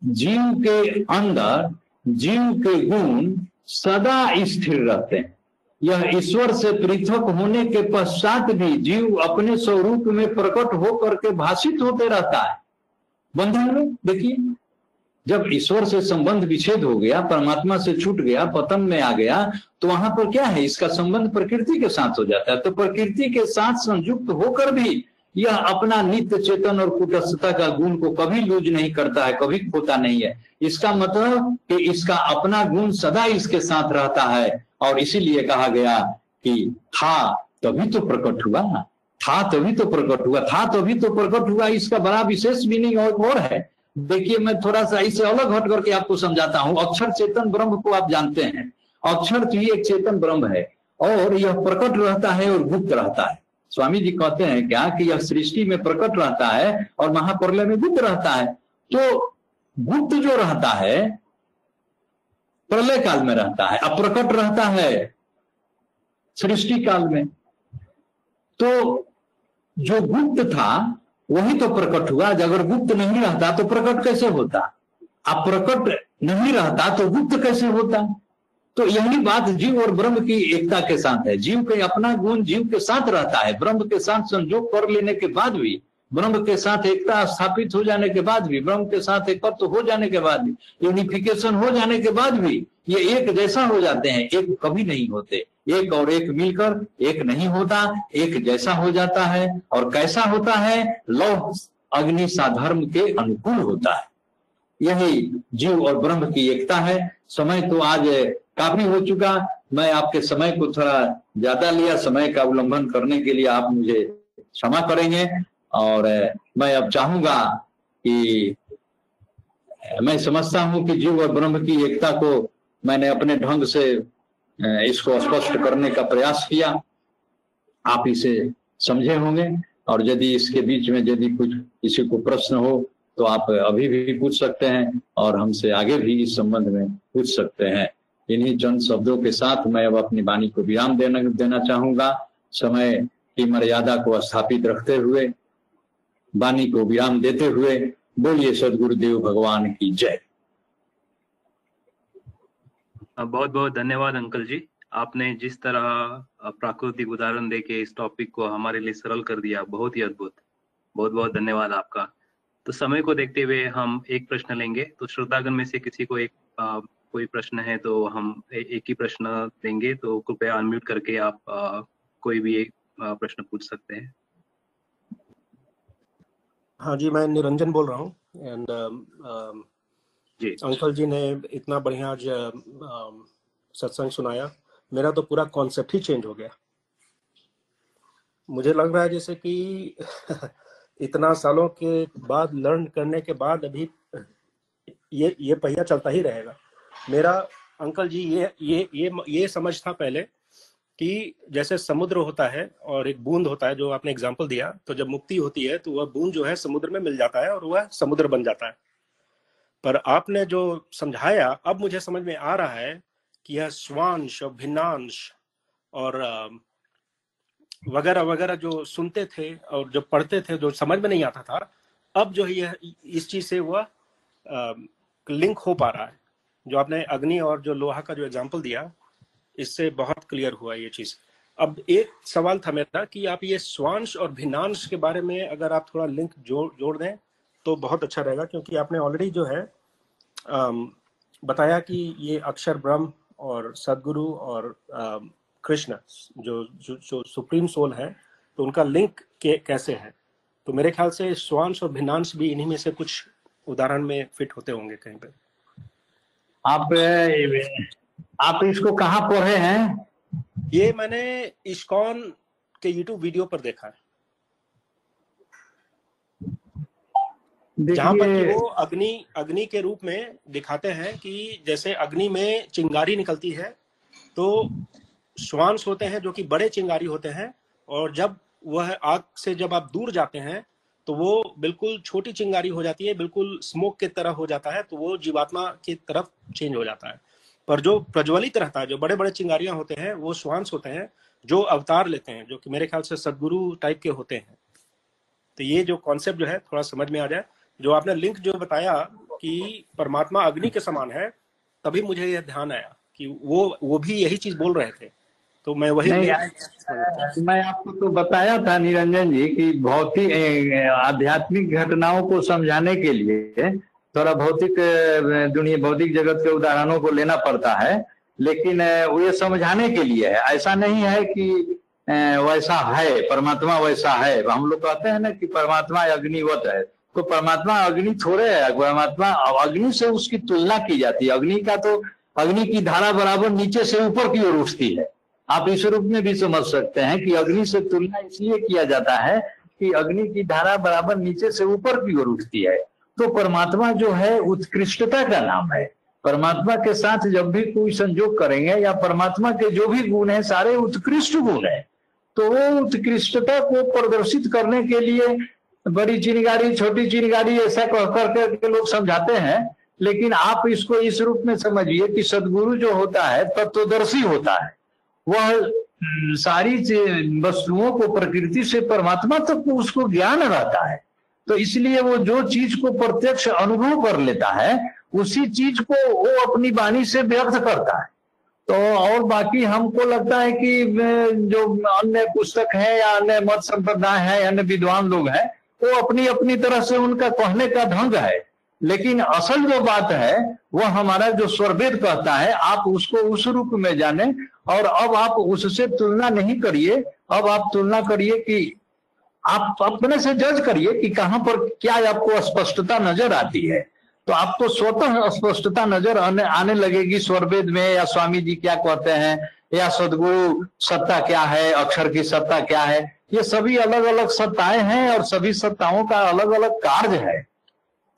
जीव के अंदर, जीव के गुण सदा स्थिर रहते हैं। यह ईश्वर से पृथक होने के पश्चात भी जीव अपने स्वरूप में प्रकट होकर के भाषित होते रहता है। बंधन में, देखिए। जब ईश्वर से संबंध विच्छेद हो गया, परमात्मा से छूट गया, पतन में आ गया तो वहाँ पर क्या है? इसका संबंध प्रकृति के साथ हो जाता है। तो प्रकृति के साथ संयुक्त होकर भी यह अपना नित्य चेतन और कुटस्थता का गुण को कभी लूज नहीं करता है, कभी खोता नहीं है। इसका मतलब कि इसका अपना गुण सदा इसके साथ रहता है। और इसीलिए कहा गया कि था तभी तो प्रकट हुआ। था तभी तो प्रकट हुआ। था तभी तो प्रकट हुआ। इसका बड़ा विशेष नहीं और है। देखिए, मैं थोड़ा सा इसे अलग हट करके आपको समझाता हूँ। अक्षर चेतन ब्रह्म को आप जानते हैं। अक्षर ही एक चेतन ब्रह्म है और यह प्रकट रहता है और गुप्त रहता है। स्वामी जी कहते हैं क्या कि यह सृष्टि में प्रकट रहता है और महाप्रलय में गुप्त रहता है? तो गुप्त जो रहता है, प्रलय काल में रहता है। अप्रकट रहता है सृष्टि काल में। तो जो गुप्त था वही तो प्रकट हुआ अगर गुप्त नहीं रहता तो प्रकट कैसे होता? आप प्रकट नहीं रहता तो गुप्त कैसे होता? तो यही बात जीव और ब्रह्म की एकता के साथ है। जीव के अपना गुण जीव के साथ रहता है। ब्रह्म के साथ संजोग कर लेने के बाद भी ब्रह्म के साथ एकता स्थापित हो जाने के बाद भी, ब्रह्म के साथ एकत्व तो हो जाने के बाद भी यूनिफिकेशन हो जाने के बाद भी ये एक जैसा हो जाते हैं, एक कभी नहीं होते। एक और एक मिलकर एक नहीं होता, एक जैसा हो जाता है और कैसा होता है? लौह अग्नि साधर्म के अनुकूल होता है। यही जीव और ब्रह्म की एकता है। समय तो आज काफ़ी हो चुका। मैं आपके समय को थोड़ा ज़्यादा लिया। समय का उल्लंघन करने के लिए आप मुझे क्षमा करेंगे। और मैं अब चाहूँगा कि मैं समझता हूँ कि जीव और ब्रह्म की एकता को मैंने अपने ढंग से इसको स्पष्ट करने का प्रयास किया। आप इसे समझे होंगे और यदि इसके बीच में यदि कुछ किसी को प्रश्न हो तो आप अभी भी पूछ सकते हैं और हमसे आगे भी इस संबंध में पूछ सकते हैं। इन्हीं चंद शब्दों के साथ मैं अब अपनी वाणी को विराम देना देना चाहूँगा। समय की मर्यादा को स्थापित रखते हुए वाणी को विराम देते हुए बोलिए सदगुरुदेव भगवान की जय। बहुत बहुत धन्यवाद अंकल जी। आपने जिस तरह प्राकृतिक उदाहरण देके इस टॉपिक को हमारे लिए सरल कर दिया बहुत ही अद्भुत। बहुत बहुत धन्यवाद आपका। तो समय को देखते हुए हम एक प्रश्न लेंगे। तो श्रोतागण में से किसी को एक आ, कोई प्रश्न है तो हम ए, एक ही प्रश्न देंगे। तो कृपया अनम्यूट करके आप आ, कोई भी एक प्रश्न पूछ सकते हैं। हाँ जी मैं निरंजन बोल रहा हूँ। And ji. अंकल जी ने इतना बढ़िया आज सत्संग सुनाया। मेरा तो पूरा कॉन्सेप्ट ही चेंज हो गया। मुझे लग रहा है जैसे कि इतना सालों के बाद लर्न करने के बाद अभी ये ये पहिया चलता ही रहेगा। मेरा अंकल जी ये ये ये ये समझ था पहले कि जैसे समुद्र होता है और एक बूंद होता है, जो आपने एग्ज़ाम्पल दिया तो जब मुक्ति होती है तो वह बूंद जो है समुद्र में मिल जाता है और वह समुद्र बन जाता है। पर आपने जो समझाया, अब मुझे समझ में आ रहा है कि यह स्वांश और भिन्नांश और वगैरह वगैरह जो सुनते थे और जो पढ़ते थे, जो समझ में नहीं आता था, अब जो है यह, इस चीज़ से वह लिंक हो पा रहा है। जो आपने अग्नि और जो लोहा का जो एग्ज़ाम्पल दिया इससे बहुत क्लियर हुआ ये चीज़। अब एक सवाल था मेरा कि आप ये स्वांश और भिन्नांश के बारे में अगर आप थोड़ा लिंक जोड़ जोड़ दें तो बहुत अच्छा रहेगा क्योंकि आपने ऑलरेडी जो है बताया कि ये अक्षर ब्रह्म और सदगुरु और कृष्ण जो जो, जो सुप्रीम सोल है तो उनका लिंक के, कैसे है? तो मेरे ख्याल से स्वांश और भिन्नांश भी इन्हीं में से कुछ उदाहरण में फिट होते होंगे कहीं पे। आप आप इसको कहाँ पढ़े हैं? ये मैंने इस्कॉन के यूट्यूब वीडियो पर देखा है। जहाँ पर वो अग्नि अग्नि के रूप में दिखाते हैं कि जैसे अग्नि में चिंगारी निकलती है तो श्वांस होते हैं जो कि बड़े चिंगारी होते हैं और जब वह आग से जब आप दूर जाते हैं तो वो बिल्कुल छोटी चिंगारी हो जाती है बिल्कुल स्मोक की तरह हो जाता है तो वो जीवात्मा की तरफ़ चेंज हो जाता है। पर जो प्रज्वलित रहता है जो बड़े बड़े चिंगारियाँ होते हैं वो श्वांस होते हैं जो अवतार लेते हैं जो कि मेरे ख्याल से सदगुरु टाइप के होते हैं। तो ये जो कॉन्सेप्ट जो है थोड़ा समझ में आ जाए। जो आपने लिंक जो बताया कि परमात्मा अग्नि के समान है तभी मुझे यह ध्यान आया कि वो वो भी यही चीज़ बोल रहे थे। तो मैं वही मैं आपको तो बताया था निरंजन जी कि भौतिक आध्यात्मिक घटनाओं को समझाने के लिए थोड़ा भौतिक दुनिया, भौतिक जगत के उदाहरणों को लेना पड़ता है, लेकिन वो ये समझाने के लिए है। ऐसा नहीं है कि वैसा है, परमात्मा वैसा है। हम लोग कहते हैं ना कि परमात्मा अग्निवत है। तो परमात्मा अग्नि थोड़े है, परमात्मा अग्नि से उसकी तुलना की जाती है। अग्नि का तो अग्नि की धारा बराबर नीचे से ऊपर की ओर उठती है। आप इस रूप में भी समझ सकते हैं कि अग्नि से तुलना इसलिए किया जाता है कि अग्नि की धारा बराबर नीचे से ऊपर की ओर उठती है। तो परमात्मा जो है, उत्कृष्टता का नाम है। परमात्मा के साथ जब भी कोई संजोग करेंगे या परमात्मा के जो भी गुण है, सारे उत्कृष्ट गुण है तो वो उत्कृष्टता को प्रदर्शित करने के लिए बड़ी चिनगारी छोटी चिनगारी ऐसा कह कर करके लोग समझाते हैं, लेकिन आप इसको इस रूप में समझिए कि सदगुरु जो होता है, तत्वदर्शी होता है। वह, सारी वस्तुओं को प्रकृति से परमात्मा तक तो उसको ज्ञान रहता है। तो इसलिए वो जो चीज़ को प्रत्यक्ष अनुभव कर लेता है, उसी चीज़ को वो अपनी वाणी से व्यक्त करता है। तो और बाकी हमको लगता है कि जो अन्य पुस्तक है या अन्य मत संप्रदाय है, अन्य विद्वान लोग हैं, वो अपनी अपनी तरह से उनका कहने का ढंग है। लेकिन असल जो बात है वह हमारा जो स्वरवेद कहता है, आप उसको उस रूप में जाने, और अब आप उससे तुलना नहीं करिए, अब आप तुलना करिए कि आप अपने से जज करिए कि कहाँ पर क्या आपको स्पष्टता नज़र आती है। तो आपको स्वतः स्पष्टता नज़र आने, आने लगेगी स्वरवेद में या स्वामी जी क्या कहते हैं या सदगुरु सत्ता क्या है अक्षर की सत्ता क्या है। ये सभी अलग अलग सत्ताएँ हैं और सभी सत्ताओं का अलग अलग कार्य है।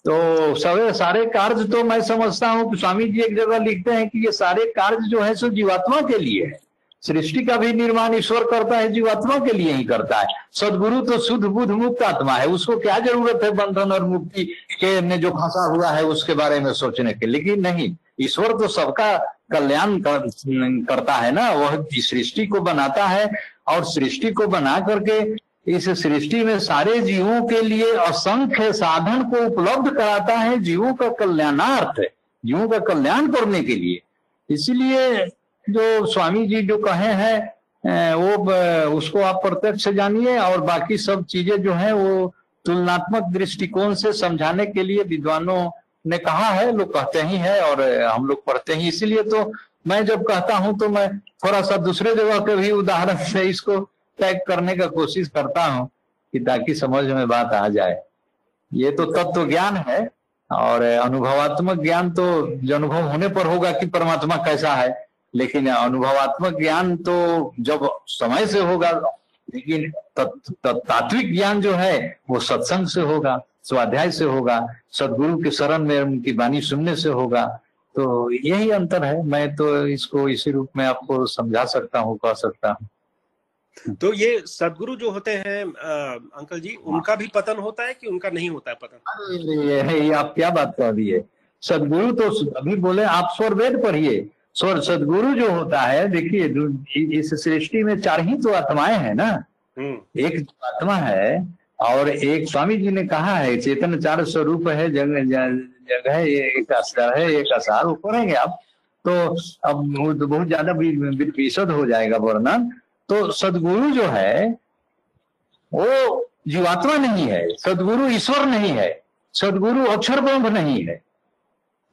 तो सवे सारे कार्य तो मैं समझता हूँ स्वामी जी एक जगह लिखते हैं कि ये सारे कार्य जो है सो जीवात्मा के लिए है। सृष्टि का भी निर्माण ईश्वर करता है जीवात्मा के लिए ही करता है। सदगुरु तो शुद्ध बुद्ध मुक्त आत्मा है। उसको क्या ज़रूरत है बंधन और मुक्ति के ने जो फंसा हुआ है उसके बारे में सोचने के? लेकिन नहीं ईश्वर तो सबका कल्याण कर, करता है ना। वह सृष्टि को बनाता है और सृष्टि को बना करके इस सृष्टि में सारे जीवों के लिए असंख्य साधन को उपलब्ध कराता है। जीवों का कल्याणार्थ जीवों का कल्याण करने के लिए। इसलिए जो स्वामी जी जो कहे हैं वो उसको आप प्रत्यक्ष जानिए और बाकी सब चीज़ें जो है, वो तुलनात्मक दृष्टिकोण से समझाने के लिए विद्वानों ने कहा है, लोग कहते ही है और हम लोग पढ़ते ही। इसीलिए तो मैं जब कहता हूँ तो मैं थोड़ा सा दूसरे जगह के भी उदाहरण से इसको टैग करने का कोशिश करता हूँ कि ताकि समझ में बात आ जाए। ये तो तत्व ज्ञान है और अनुभवात्मक ज्ञान तो अनुभव होने पर होगा कि परमात्मा कैसा है। लेकिन अनुभवात्मक ज्ञान तो जब समय से होगा लेकिन तत्- तत्- तात्विक ज्ञान जो है वो सत्संग से होगा स्वाध्याय से होगा सदगुरु के शरण में उनकी वाणी सुनने से होगा। तो यही अंतर है। मैं तो इसको इसी रूप में आपको समझा सकता हूँ कह सकता हूँ। तो ये सदगुरु जो होते हैं अ, अंकल जी उनका भी पतन होता है कि उनका नहीं होता है पतन? ये, ये आप क्या बात कर रही है? सदगुरु तो अभी बोले आप स्वर वेद पढ़िए। स्वर सदगुरु जो होता है देखिए इस सृष्टि में चार ही तो आत्माएँ हैं ना। हम्म। एक आत्मा है और एक स्वामी जी ने कहा है चेतन चार स्वरूप है जग जग है एक असर है एक असार वो पढ़ेंगे आप। तो अब बहुत ज़्यादा विशद हो जाएगा वर्णन। तो सदगुरु जो है वो जीवात्मा नहीं है सदगुरु ईश्वर नहीं है सदगुरु अक्षर ब्रह्म नहीं है।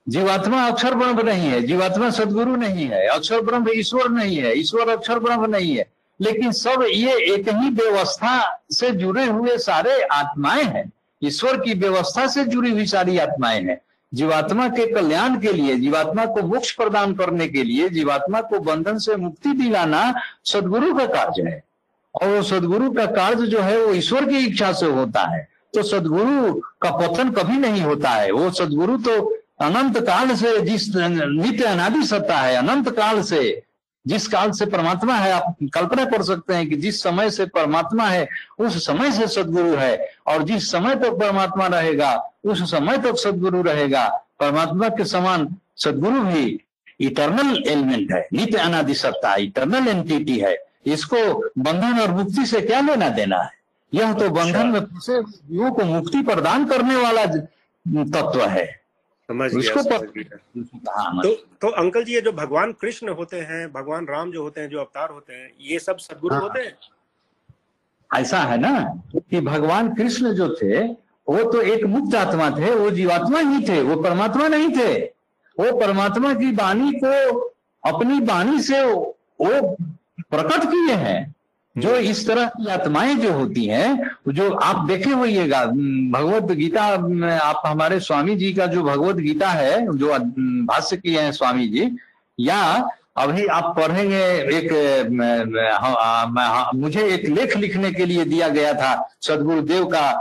जीवात्मा अक्षर ब्रह्म नहीं है, जीवात्मा सदगुरु नहीं है, अक्षर ब्रह्म ईश्वर नहीं है, ईश्वर अक्षर ब्रह्म नहीं है। लेकिन सब ये एक ही व्यवस्था से जुड़े हुए सारे आत्माएँ हैं। ईश्वर की व्यवस्था से जुड़ी हुई सारी आत्माएँ हैं। जीवात्मा के कल्याण के लिए, जीवात्मा को मोक्ष प्रदान करने के लिए, जीवात्मा को बंधन से मुक्ति दिलाना सदगुरु का कार्य है। और वो सदगुरु का कार्य जो है, वो ईश्वर की इच्छा से होता है। तो सदगुरु का पतन कभी नहीं होता है। वो सदगुरु तो अनंत काल से जिस नित्य अनादि सत्ता है अनंत काल से जिस काल से परमात्मा है आप कल्पना कर सकते हैं कि जिस समय से परमात्मा है उस समय से सदगुरु है और जिस समय तक परमात्मा रहेगा उस समय तक सदगुरु रहेगा। परमात्मा के समान सदगुरु भी इटर्नल एलिमेंट है नित्य अनादि सत्ता इटर्नल एंटिटी है। इसको बंधन और मुक्ति से क्या लेना देना है? यह तो बंधन में फंसे को मुक्ति प्रदान करने वाला तत्व है। समझ गया उसको समझ गया। हाँ, तो तो अंकल जी ये जो भगवान कृष्ण होते हैं भगवान राम जो होते हैं जो अवतार होते हैं ये सब सदगुरु हाँ। होते हैं? ऐसा है ना कि भगवान कृष्ण जो थे वो तो एक मुक्त आत्मा थे वो जीवात्मा ही थे वो परमात्मा नहीं थे। वो परमात्मा की वाणी को अपनी वाणी से वो प्रकट किए हैं। जो इस तरह की आत्माएँ जो होती हैं, जो आप देखे होइएगा भगवत गीता आप, हमारे स्वामी जी का जो भगवत गीता है, जो भाष्य किए हैं स्वामी जी, या अभी आप पढ़ेंगे एक मुझे एक लेख लिखने के लिए दिया गया था, सदगुरुदेव का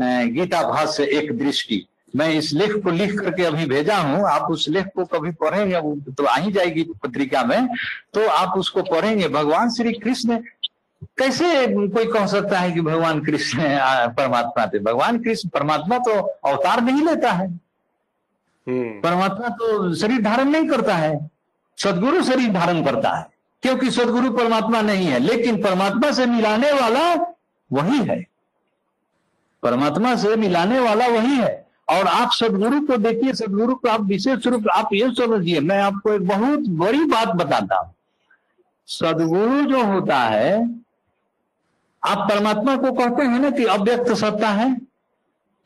गीता भाष्य एक दृष्टि। मैं इस लेख को लिख करके अभी भेजा हूँ, आप उस लेख को कभी पढ़ेंगे तो आ ही जाएगी पत्रिका में तो आप उसको पढ़ेंगे। भगवान श्री कृष्ण कैसे कोई कह सकता है कि भगवान कृष्ण परमात्मा थे? भगवान कृष्ण परमात्मा तो अवतार नहीं लेता है। हम्म। परमात्मा तो शरीर धारण नहीं करता है। सदगुरु शरीर धारण करता है क्योंकि सदगुरु परमात्मा नहीं है लेकिन परमात्मा से मिलाने वाला वही है। परमात्मा से मिलाने वाला वही है। और आप सदगुरु को देखिए सदगुरु को आप विशेष रूप आप ये समझिए मैं आपको एक बहुत बड़ी बात बताता हूँ। सदगुरु जो होता है आप परमात्मा को कहते हैं ना कि अव्यक्त सत्ता है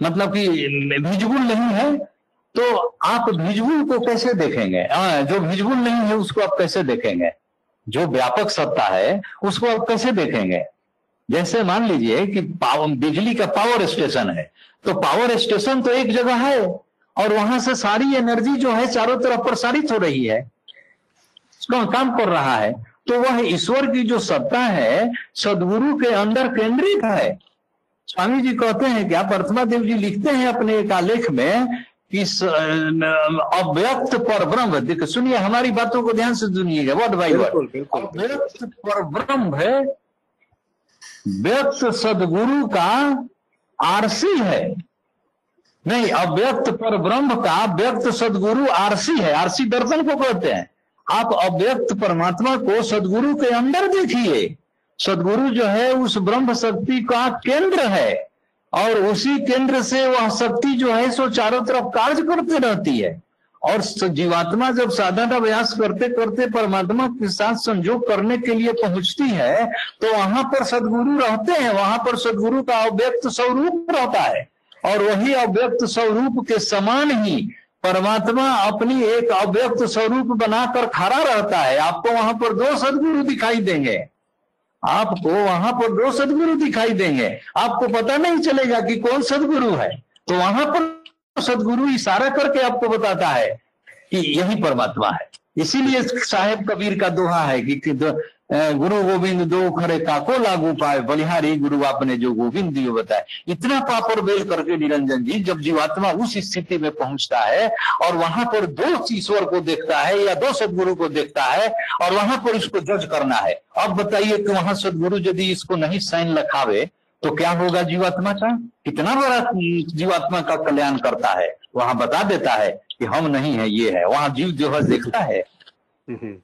मतलब कि विजुअल नहीं है तो आप विजुअल को कैसे देखेंगे? हाँ, जो विजुअल नहीं है उसको आप कैसे देखेंगे? जो व्यापक सत्ता है उसको आप कैसे देखेंगे? जैसे मान लीजिए कि पावर बिजली का पावर स्टेशन है तो पावर स्टेशन तो एक जगह है और वहाँ से सारी एनर्जी जो है चारों तरफ़ प्रसारित हो रही है। काम कर रहा है? तो वह ईश्वर की जो सत्ता है सदगुरु के अंदर केंद्रित है। स्वामी जी कहते हैं क्या आप अर्थमा देव जी लिखते हैं अपने एक आलेख में कि अव्यक्त पर ब्रह्म। देखो सुनिए हमारी बातों को ध्यान से सुनिएगा वर्ड बाई वर्ड बिल्कुल बिल्कुल बिल्कुल। व्यक्त पर ब्रह्म है व्यक्त सदगुरु का आरसी है। नहीं अव्यक्त पर ब्रह्म का व्यक्त सदगुरु आरसी है। आरसी दर्शन को कहते हैं। आप अव्यक्त परमात्मा को सदगुरु के अंदर देखिए। सदगुरु जो है, उस ब्रह्म शक्ति का केंद्र है और उसी केंद्र से वह शक्ति जो है, सो चारों तरफ़ कार्य करते रहती है। और जीवात्मा जब साधन अभ्यास करते करते परमात्मा के साथ संयोग करने के लिए पहुँचती है तो वहाँ पर सदगुरु रहते हैं। वहाँ पर सदगुरु का अव्यक्त स्वरूप रहता है और वही अव्यक्त स्वरूप के समान ही परमात्मा अपनी एक अव्यक्त स्वरूप बनाकर खड़ा रहता है। आपको वहाँ पर दो सदगुरु दिखाई देंगे। आपको वहाँ पर दो सदगुरु दिखाई देंगे। आपको पता नहीं चलेगा कि कौन सदगुरु है। तो वहाँ पर सदगुरु इशारा करके आपको बताता है कि यही परमात्मा है। इसीलिए साहेब कबीर का दोहा है कि, गुरु गोविंद दो खरे काको लागू पाए बलिहारी गुरु आपने जो गोविंद दियो बताए। इतना पापर बेल करके निरंजन जी जब जीवात्मा उस स्थिति में पहुँचता है और वहाँ पर दो ईश्वर को देखता है या दो सदगुरु को देखता है और वहाँ पर इसको जज करना है। अब बताइए कि वहाँ सदगुरु यदि इसको नहीं साइन लखावे तो क्या होगा जीवात्मा का? कितना बड़ा जीवात्मा का कल्याण करता है? वहाँ बता देता है कि हम नहीं है ये है। वहाँ जीव जो है देखता है। हम्म,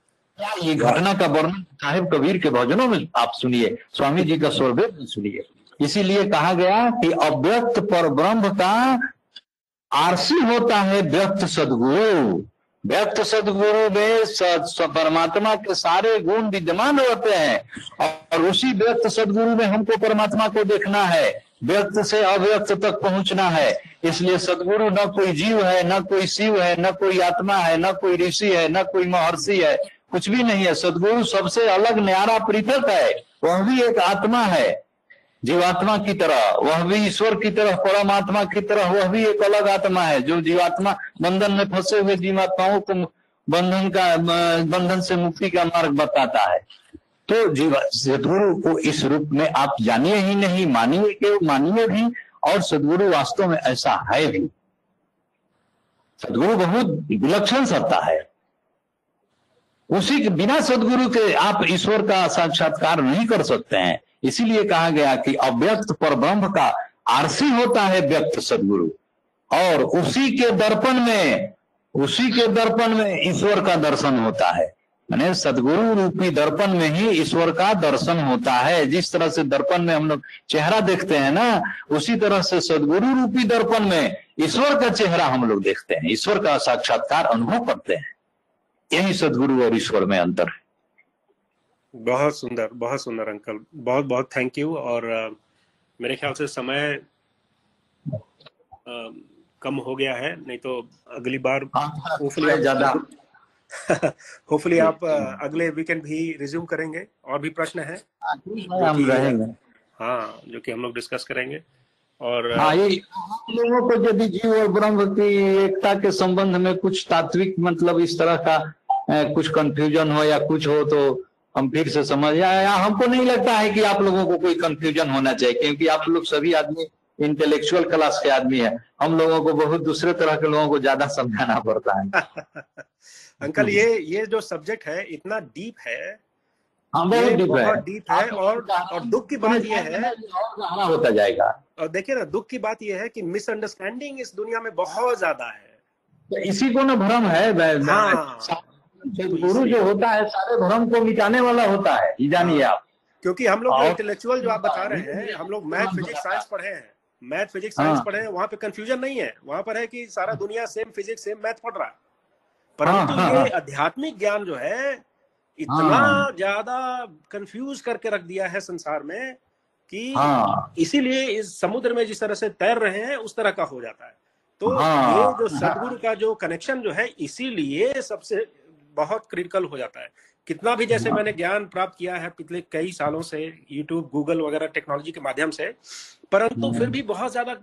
क्या ये घटना का वर्णन साहेब कबीर के भजनों में आप सुनिए, स्वामी जी का स्वरवेद सुनिए। इसीलिए कहा गया कि अव्यक्त पर ब्रह्म का आरसी होता है व्यक्त सदगुरु। व्यक्त सदगुरु में स- स- परमात्मा के सारे गुण विद्यमान होते हैं और उसी व्यक्त सदगुरु में हमको परमात्मा को देखना है, व्यक्त से अव्यक्त तक पहुँचना है। इसलिए सदगुरु न कोई जीव है, न कोई शिव है, न कोई आत्मा है, न कोई ऋषि है, न कोई महर्षि है कुछ भी नहीं है। सदगुरु सबसे अलग न्यारा पृथक है। वह भी एक आत्मा है, जीवात्मा की तरह। वह भी ईश्वर की तरह, परमात्मा की तरह। वह भी एक अलग आत्मा है। जो जीवात्मा बंधन में फंसे हुए जीवात्माओं को बंधन का, बंधन से मुक्ति का मार्ग बताता है। तो जीवा, सदगुरु को इस रूप में आप जानिए ही नहीं, मानिए के, मानिए भी, और सदगुरु वास्तव में ऐसा है भी। सदगुरु बहुत विलक्षण सत्ता है। उसी के बिना सदगुरु के आप ईश्वर का साक्षात्कार नहीं कर सकते हैं। इसीलिए कहा गया कि अव्यक्त पर ब्रह्म का आरसी होता है व्यक्त सदगुरु। और उसी के दर्पण में, उसी के दर्पण में ईश्वर का दर्शन होता है। मैंने सदगुरु रूपी दर्पण में ही ईश्वर का दर्शन होता है। जिस तरह से दर्पण में हम लोग चेहरा देखते हैं ना, उसी तरह से सदगुरु रूपी दर्पण में ईश्वर का चेहरा हम लोग देखते हैं। ईश्वर का साक्षात्कार अनुभव करते हैं। यही सदगुरु और ईश्वर में अंतर है। बहुत सुंदर बहुत सुंदर अंकल। बहुत बहुत थैंक यू और अ, मेरे ख्याल से समय अ, कम हो गया है नहीं तो अगली बार Hopefully आप- ज़्यादा। होपफुली आप अ, अगले वीकेंड भी रिज्यूम करेंगे और भी प्रश्न है हम रहेंगे। हाँ जो कि हम लोग डिस्कस करेंगे और हाँ ये लोगों को यदि जीव और ब्रह्म की एकता के संबंध में कुछ तात्विक मतलब इस तरह का कुछ कंफ्यूजन हो या कुछ हो तो हम फिर से समझ या, या हमको नहीं लगता है कि आप लोगों को कोई कंफ्यूजन होना चाहिए क्योंकि आप लोग सभी आदमी इंटेलेक्चुअल क्लास के आदमी है। हम लोगों को बहुत दूसरे तरह के लोगों को ज़्यादा समझाना पड़ता है। अंकल ये ये जो सब्जेक्ट है इतना डीप है। हाँ बहुत डीप है। डीप है और और दुख की बात यह है और गहरा होता जाएगा। और देखिए ना दुख की बात यह है कि मिसअंडरस्टैंडिंग इस दुनिया में बहुत ज़्यादा है। तो इसी को ना भ्रम है हाँ। गुरु जो होता है सारे भ्रम को मिटाने वाला होता है ये जानिए आप क्योंकि हम लोग इंटेलेक्चुअल जो आप बता रहे हैं हम लोग मैथ फिजिक्स साइंस पढ़े हैं मैथ फिजिक्स साइंस हाँ। पढ़े हैं वहाँ पे कंफ्यूजन नहीं है वहाँ पर है कि सारा दुनिया सेम फिजिक्स सेम मैथ पढ़ रहा है परंतु हाँ, ये हाँ। आध्यात्मिक ज्ञान जो है इतना हाँ। ज़्यादा कंफ्यूज करके रख दिया है संसार में कि हाँ इसीलिए इस समुद्र में जिस तरह से तैर रहे हैं उस तरह का हो जाता है तो हाँ। ये जो सदगुरु का जो कनेक्शन जो है इसीलिए सबसे बहुत क्रिटिकल हो जाता है। कितना भी जैसे मैंने ज्ञान प्राप्त किया है पिछले कई सालों से यूट्यूब गूगल वगैरह टेक्नोलॉजी के माध्यम से परंतु फिर भी बहुत ज़्यादा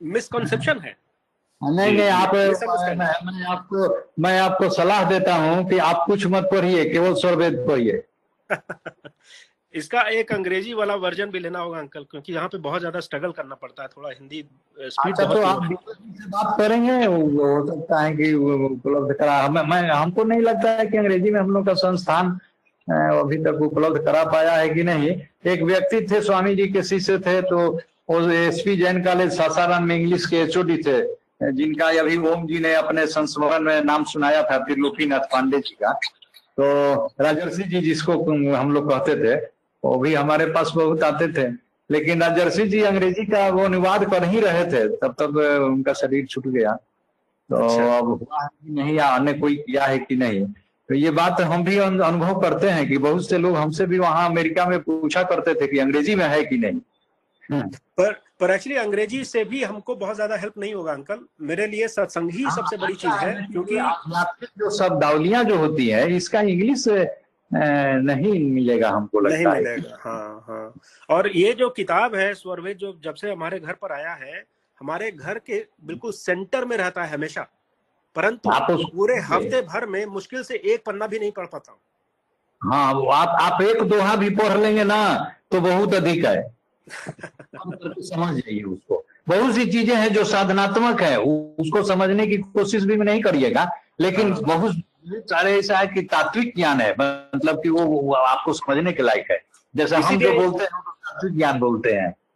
मिसकॉन्सेप्शन है। नहीं नहीं आप मैं, मैं आपको मैं आपको सलाह देता हूँ कि आप कुछ मत पढ़िए केवल स्वरवेद पढ़िए। इसका एक अंग्रेज़ी वाला वर्जन भी लेना होगा अंकल क्योंकि यहाँ पे बहुत ज़्यादा स्ट्रगल करना पड़ता है थोड़ा हिंदी स्पीड अच्छा तो आप से बात करेंगे हो सकता है कि उपलब्ध करा हमें मैं हमको नहीं लगता है कि अंग्रेज़ी में हम लोग का संस्थान अभी तक उपलब्ध करा पाया है कि नहीं। एक व्यक्ति थे स्वामी जी के शिष्य थे तो S P Jain college Sasaram में इंग्लिश के एचओडी थे जिनका अभी ओम जी ने अपने संस्मरण में नाम सुनाया था त्रिलोकीनाथ पांडे जी का। तो राजर्षि जी जिसको हम लोग कहते थे वो भी हमारे पास बहुत आते थे। लेकिन राजर्षि जी अंग्रेज़ी का वो अनुवाद कर ही रहे थे तब तक उनका शरीर छूट गया। तो अच्छा। अब हुआ है कि नहीं या अन्य कोई किया है कि नहीं। तो ये बात हम भी अनुभव करते हैं कि बहुत से लोग हमसे भी वहाँ अमेरिका में पूछा करते थे कि अंग्रेज़ी में है कि नहीं। हम्म, पर पर एक्चुअली अंग्रेज़ी से भी हमको बहुत ज़्यादा हेल्प नहीं होगा अंकल मेरे लिए सत्संग ही सबसे बड़ी चीज़ है क्योंकि जो शब्दावलियाँ जो होती है इसका इंग्लिश नहीं मिलेगा हमको नहीं लगता है। मिलेगा हाँ हाँ। और ये जो किताब है स्वरवेद जो जब से हमारे घर पर आया है हमारे घर के बिल्कुल सेंटर में रहता है हमेशा। परंतु आप उस- पूरे हफ़्ते भर में मुश्किल से एक पन्ना भी नहीं पढ़ पाता हूँ। हाँ वो आप आप एक दोहा भी पढ़ लेंगे ना तो बहुत अधिक है। समझ जाइए उसको। बहुत सी चीज़ें हैं जो साधनात्मक है उसको समझने की कोशिश भी नहीं करिएगा लेकिन बहुत सारे ऐसा है कि तात्विक ज्ञान है मतलब कि वो, वो आपको समझने के लायक है। जैसे हम जो बोलते हैं वो तात्विक ज्ञान बोलते हैं।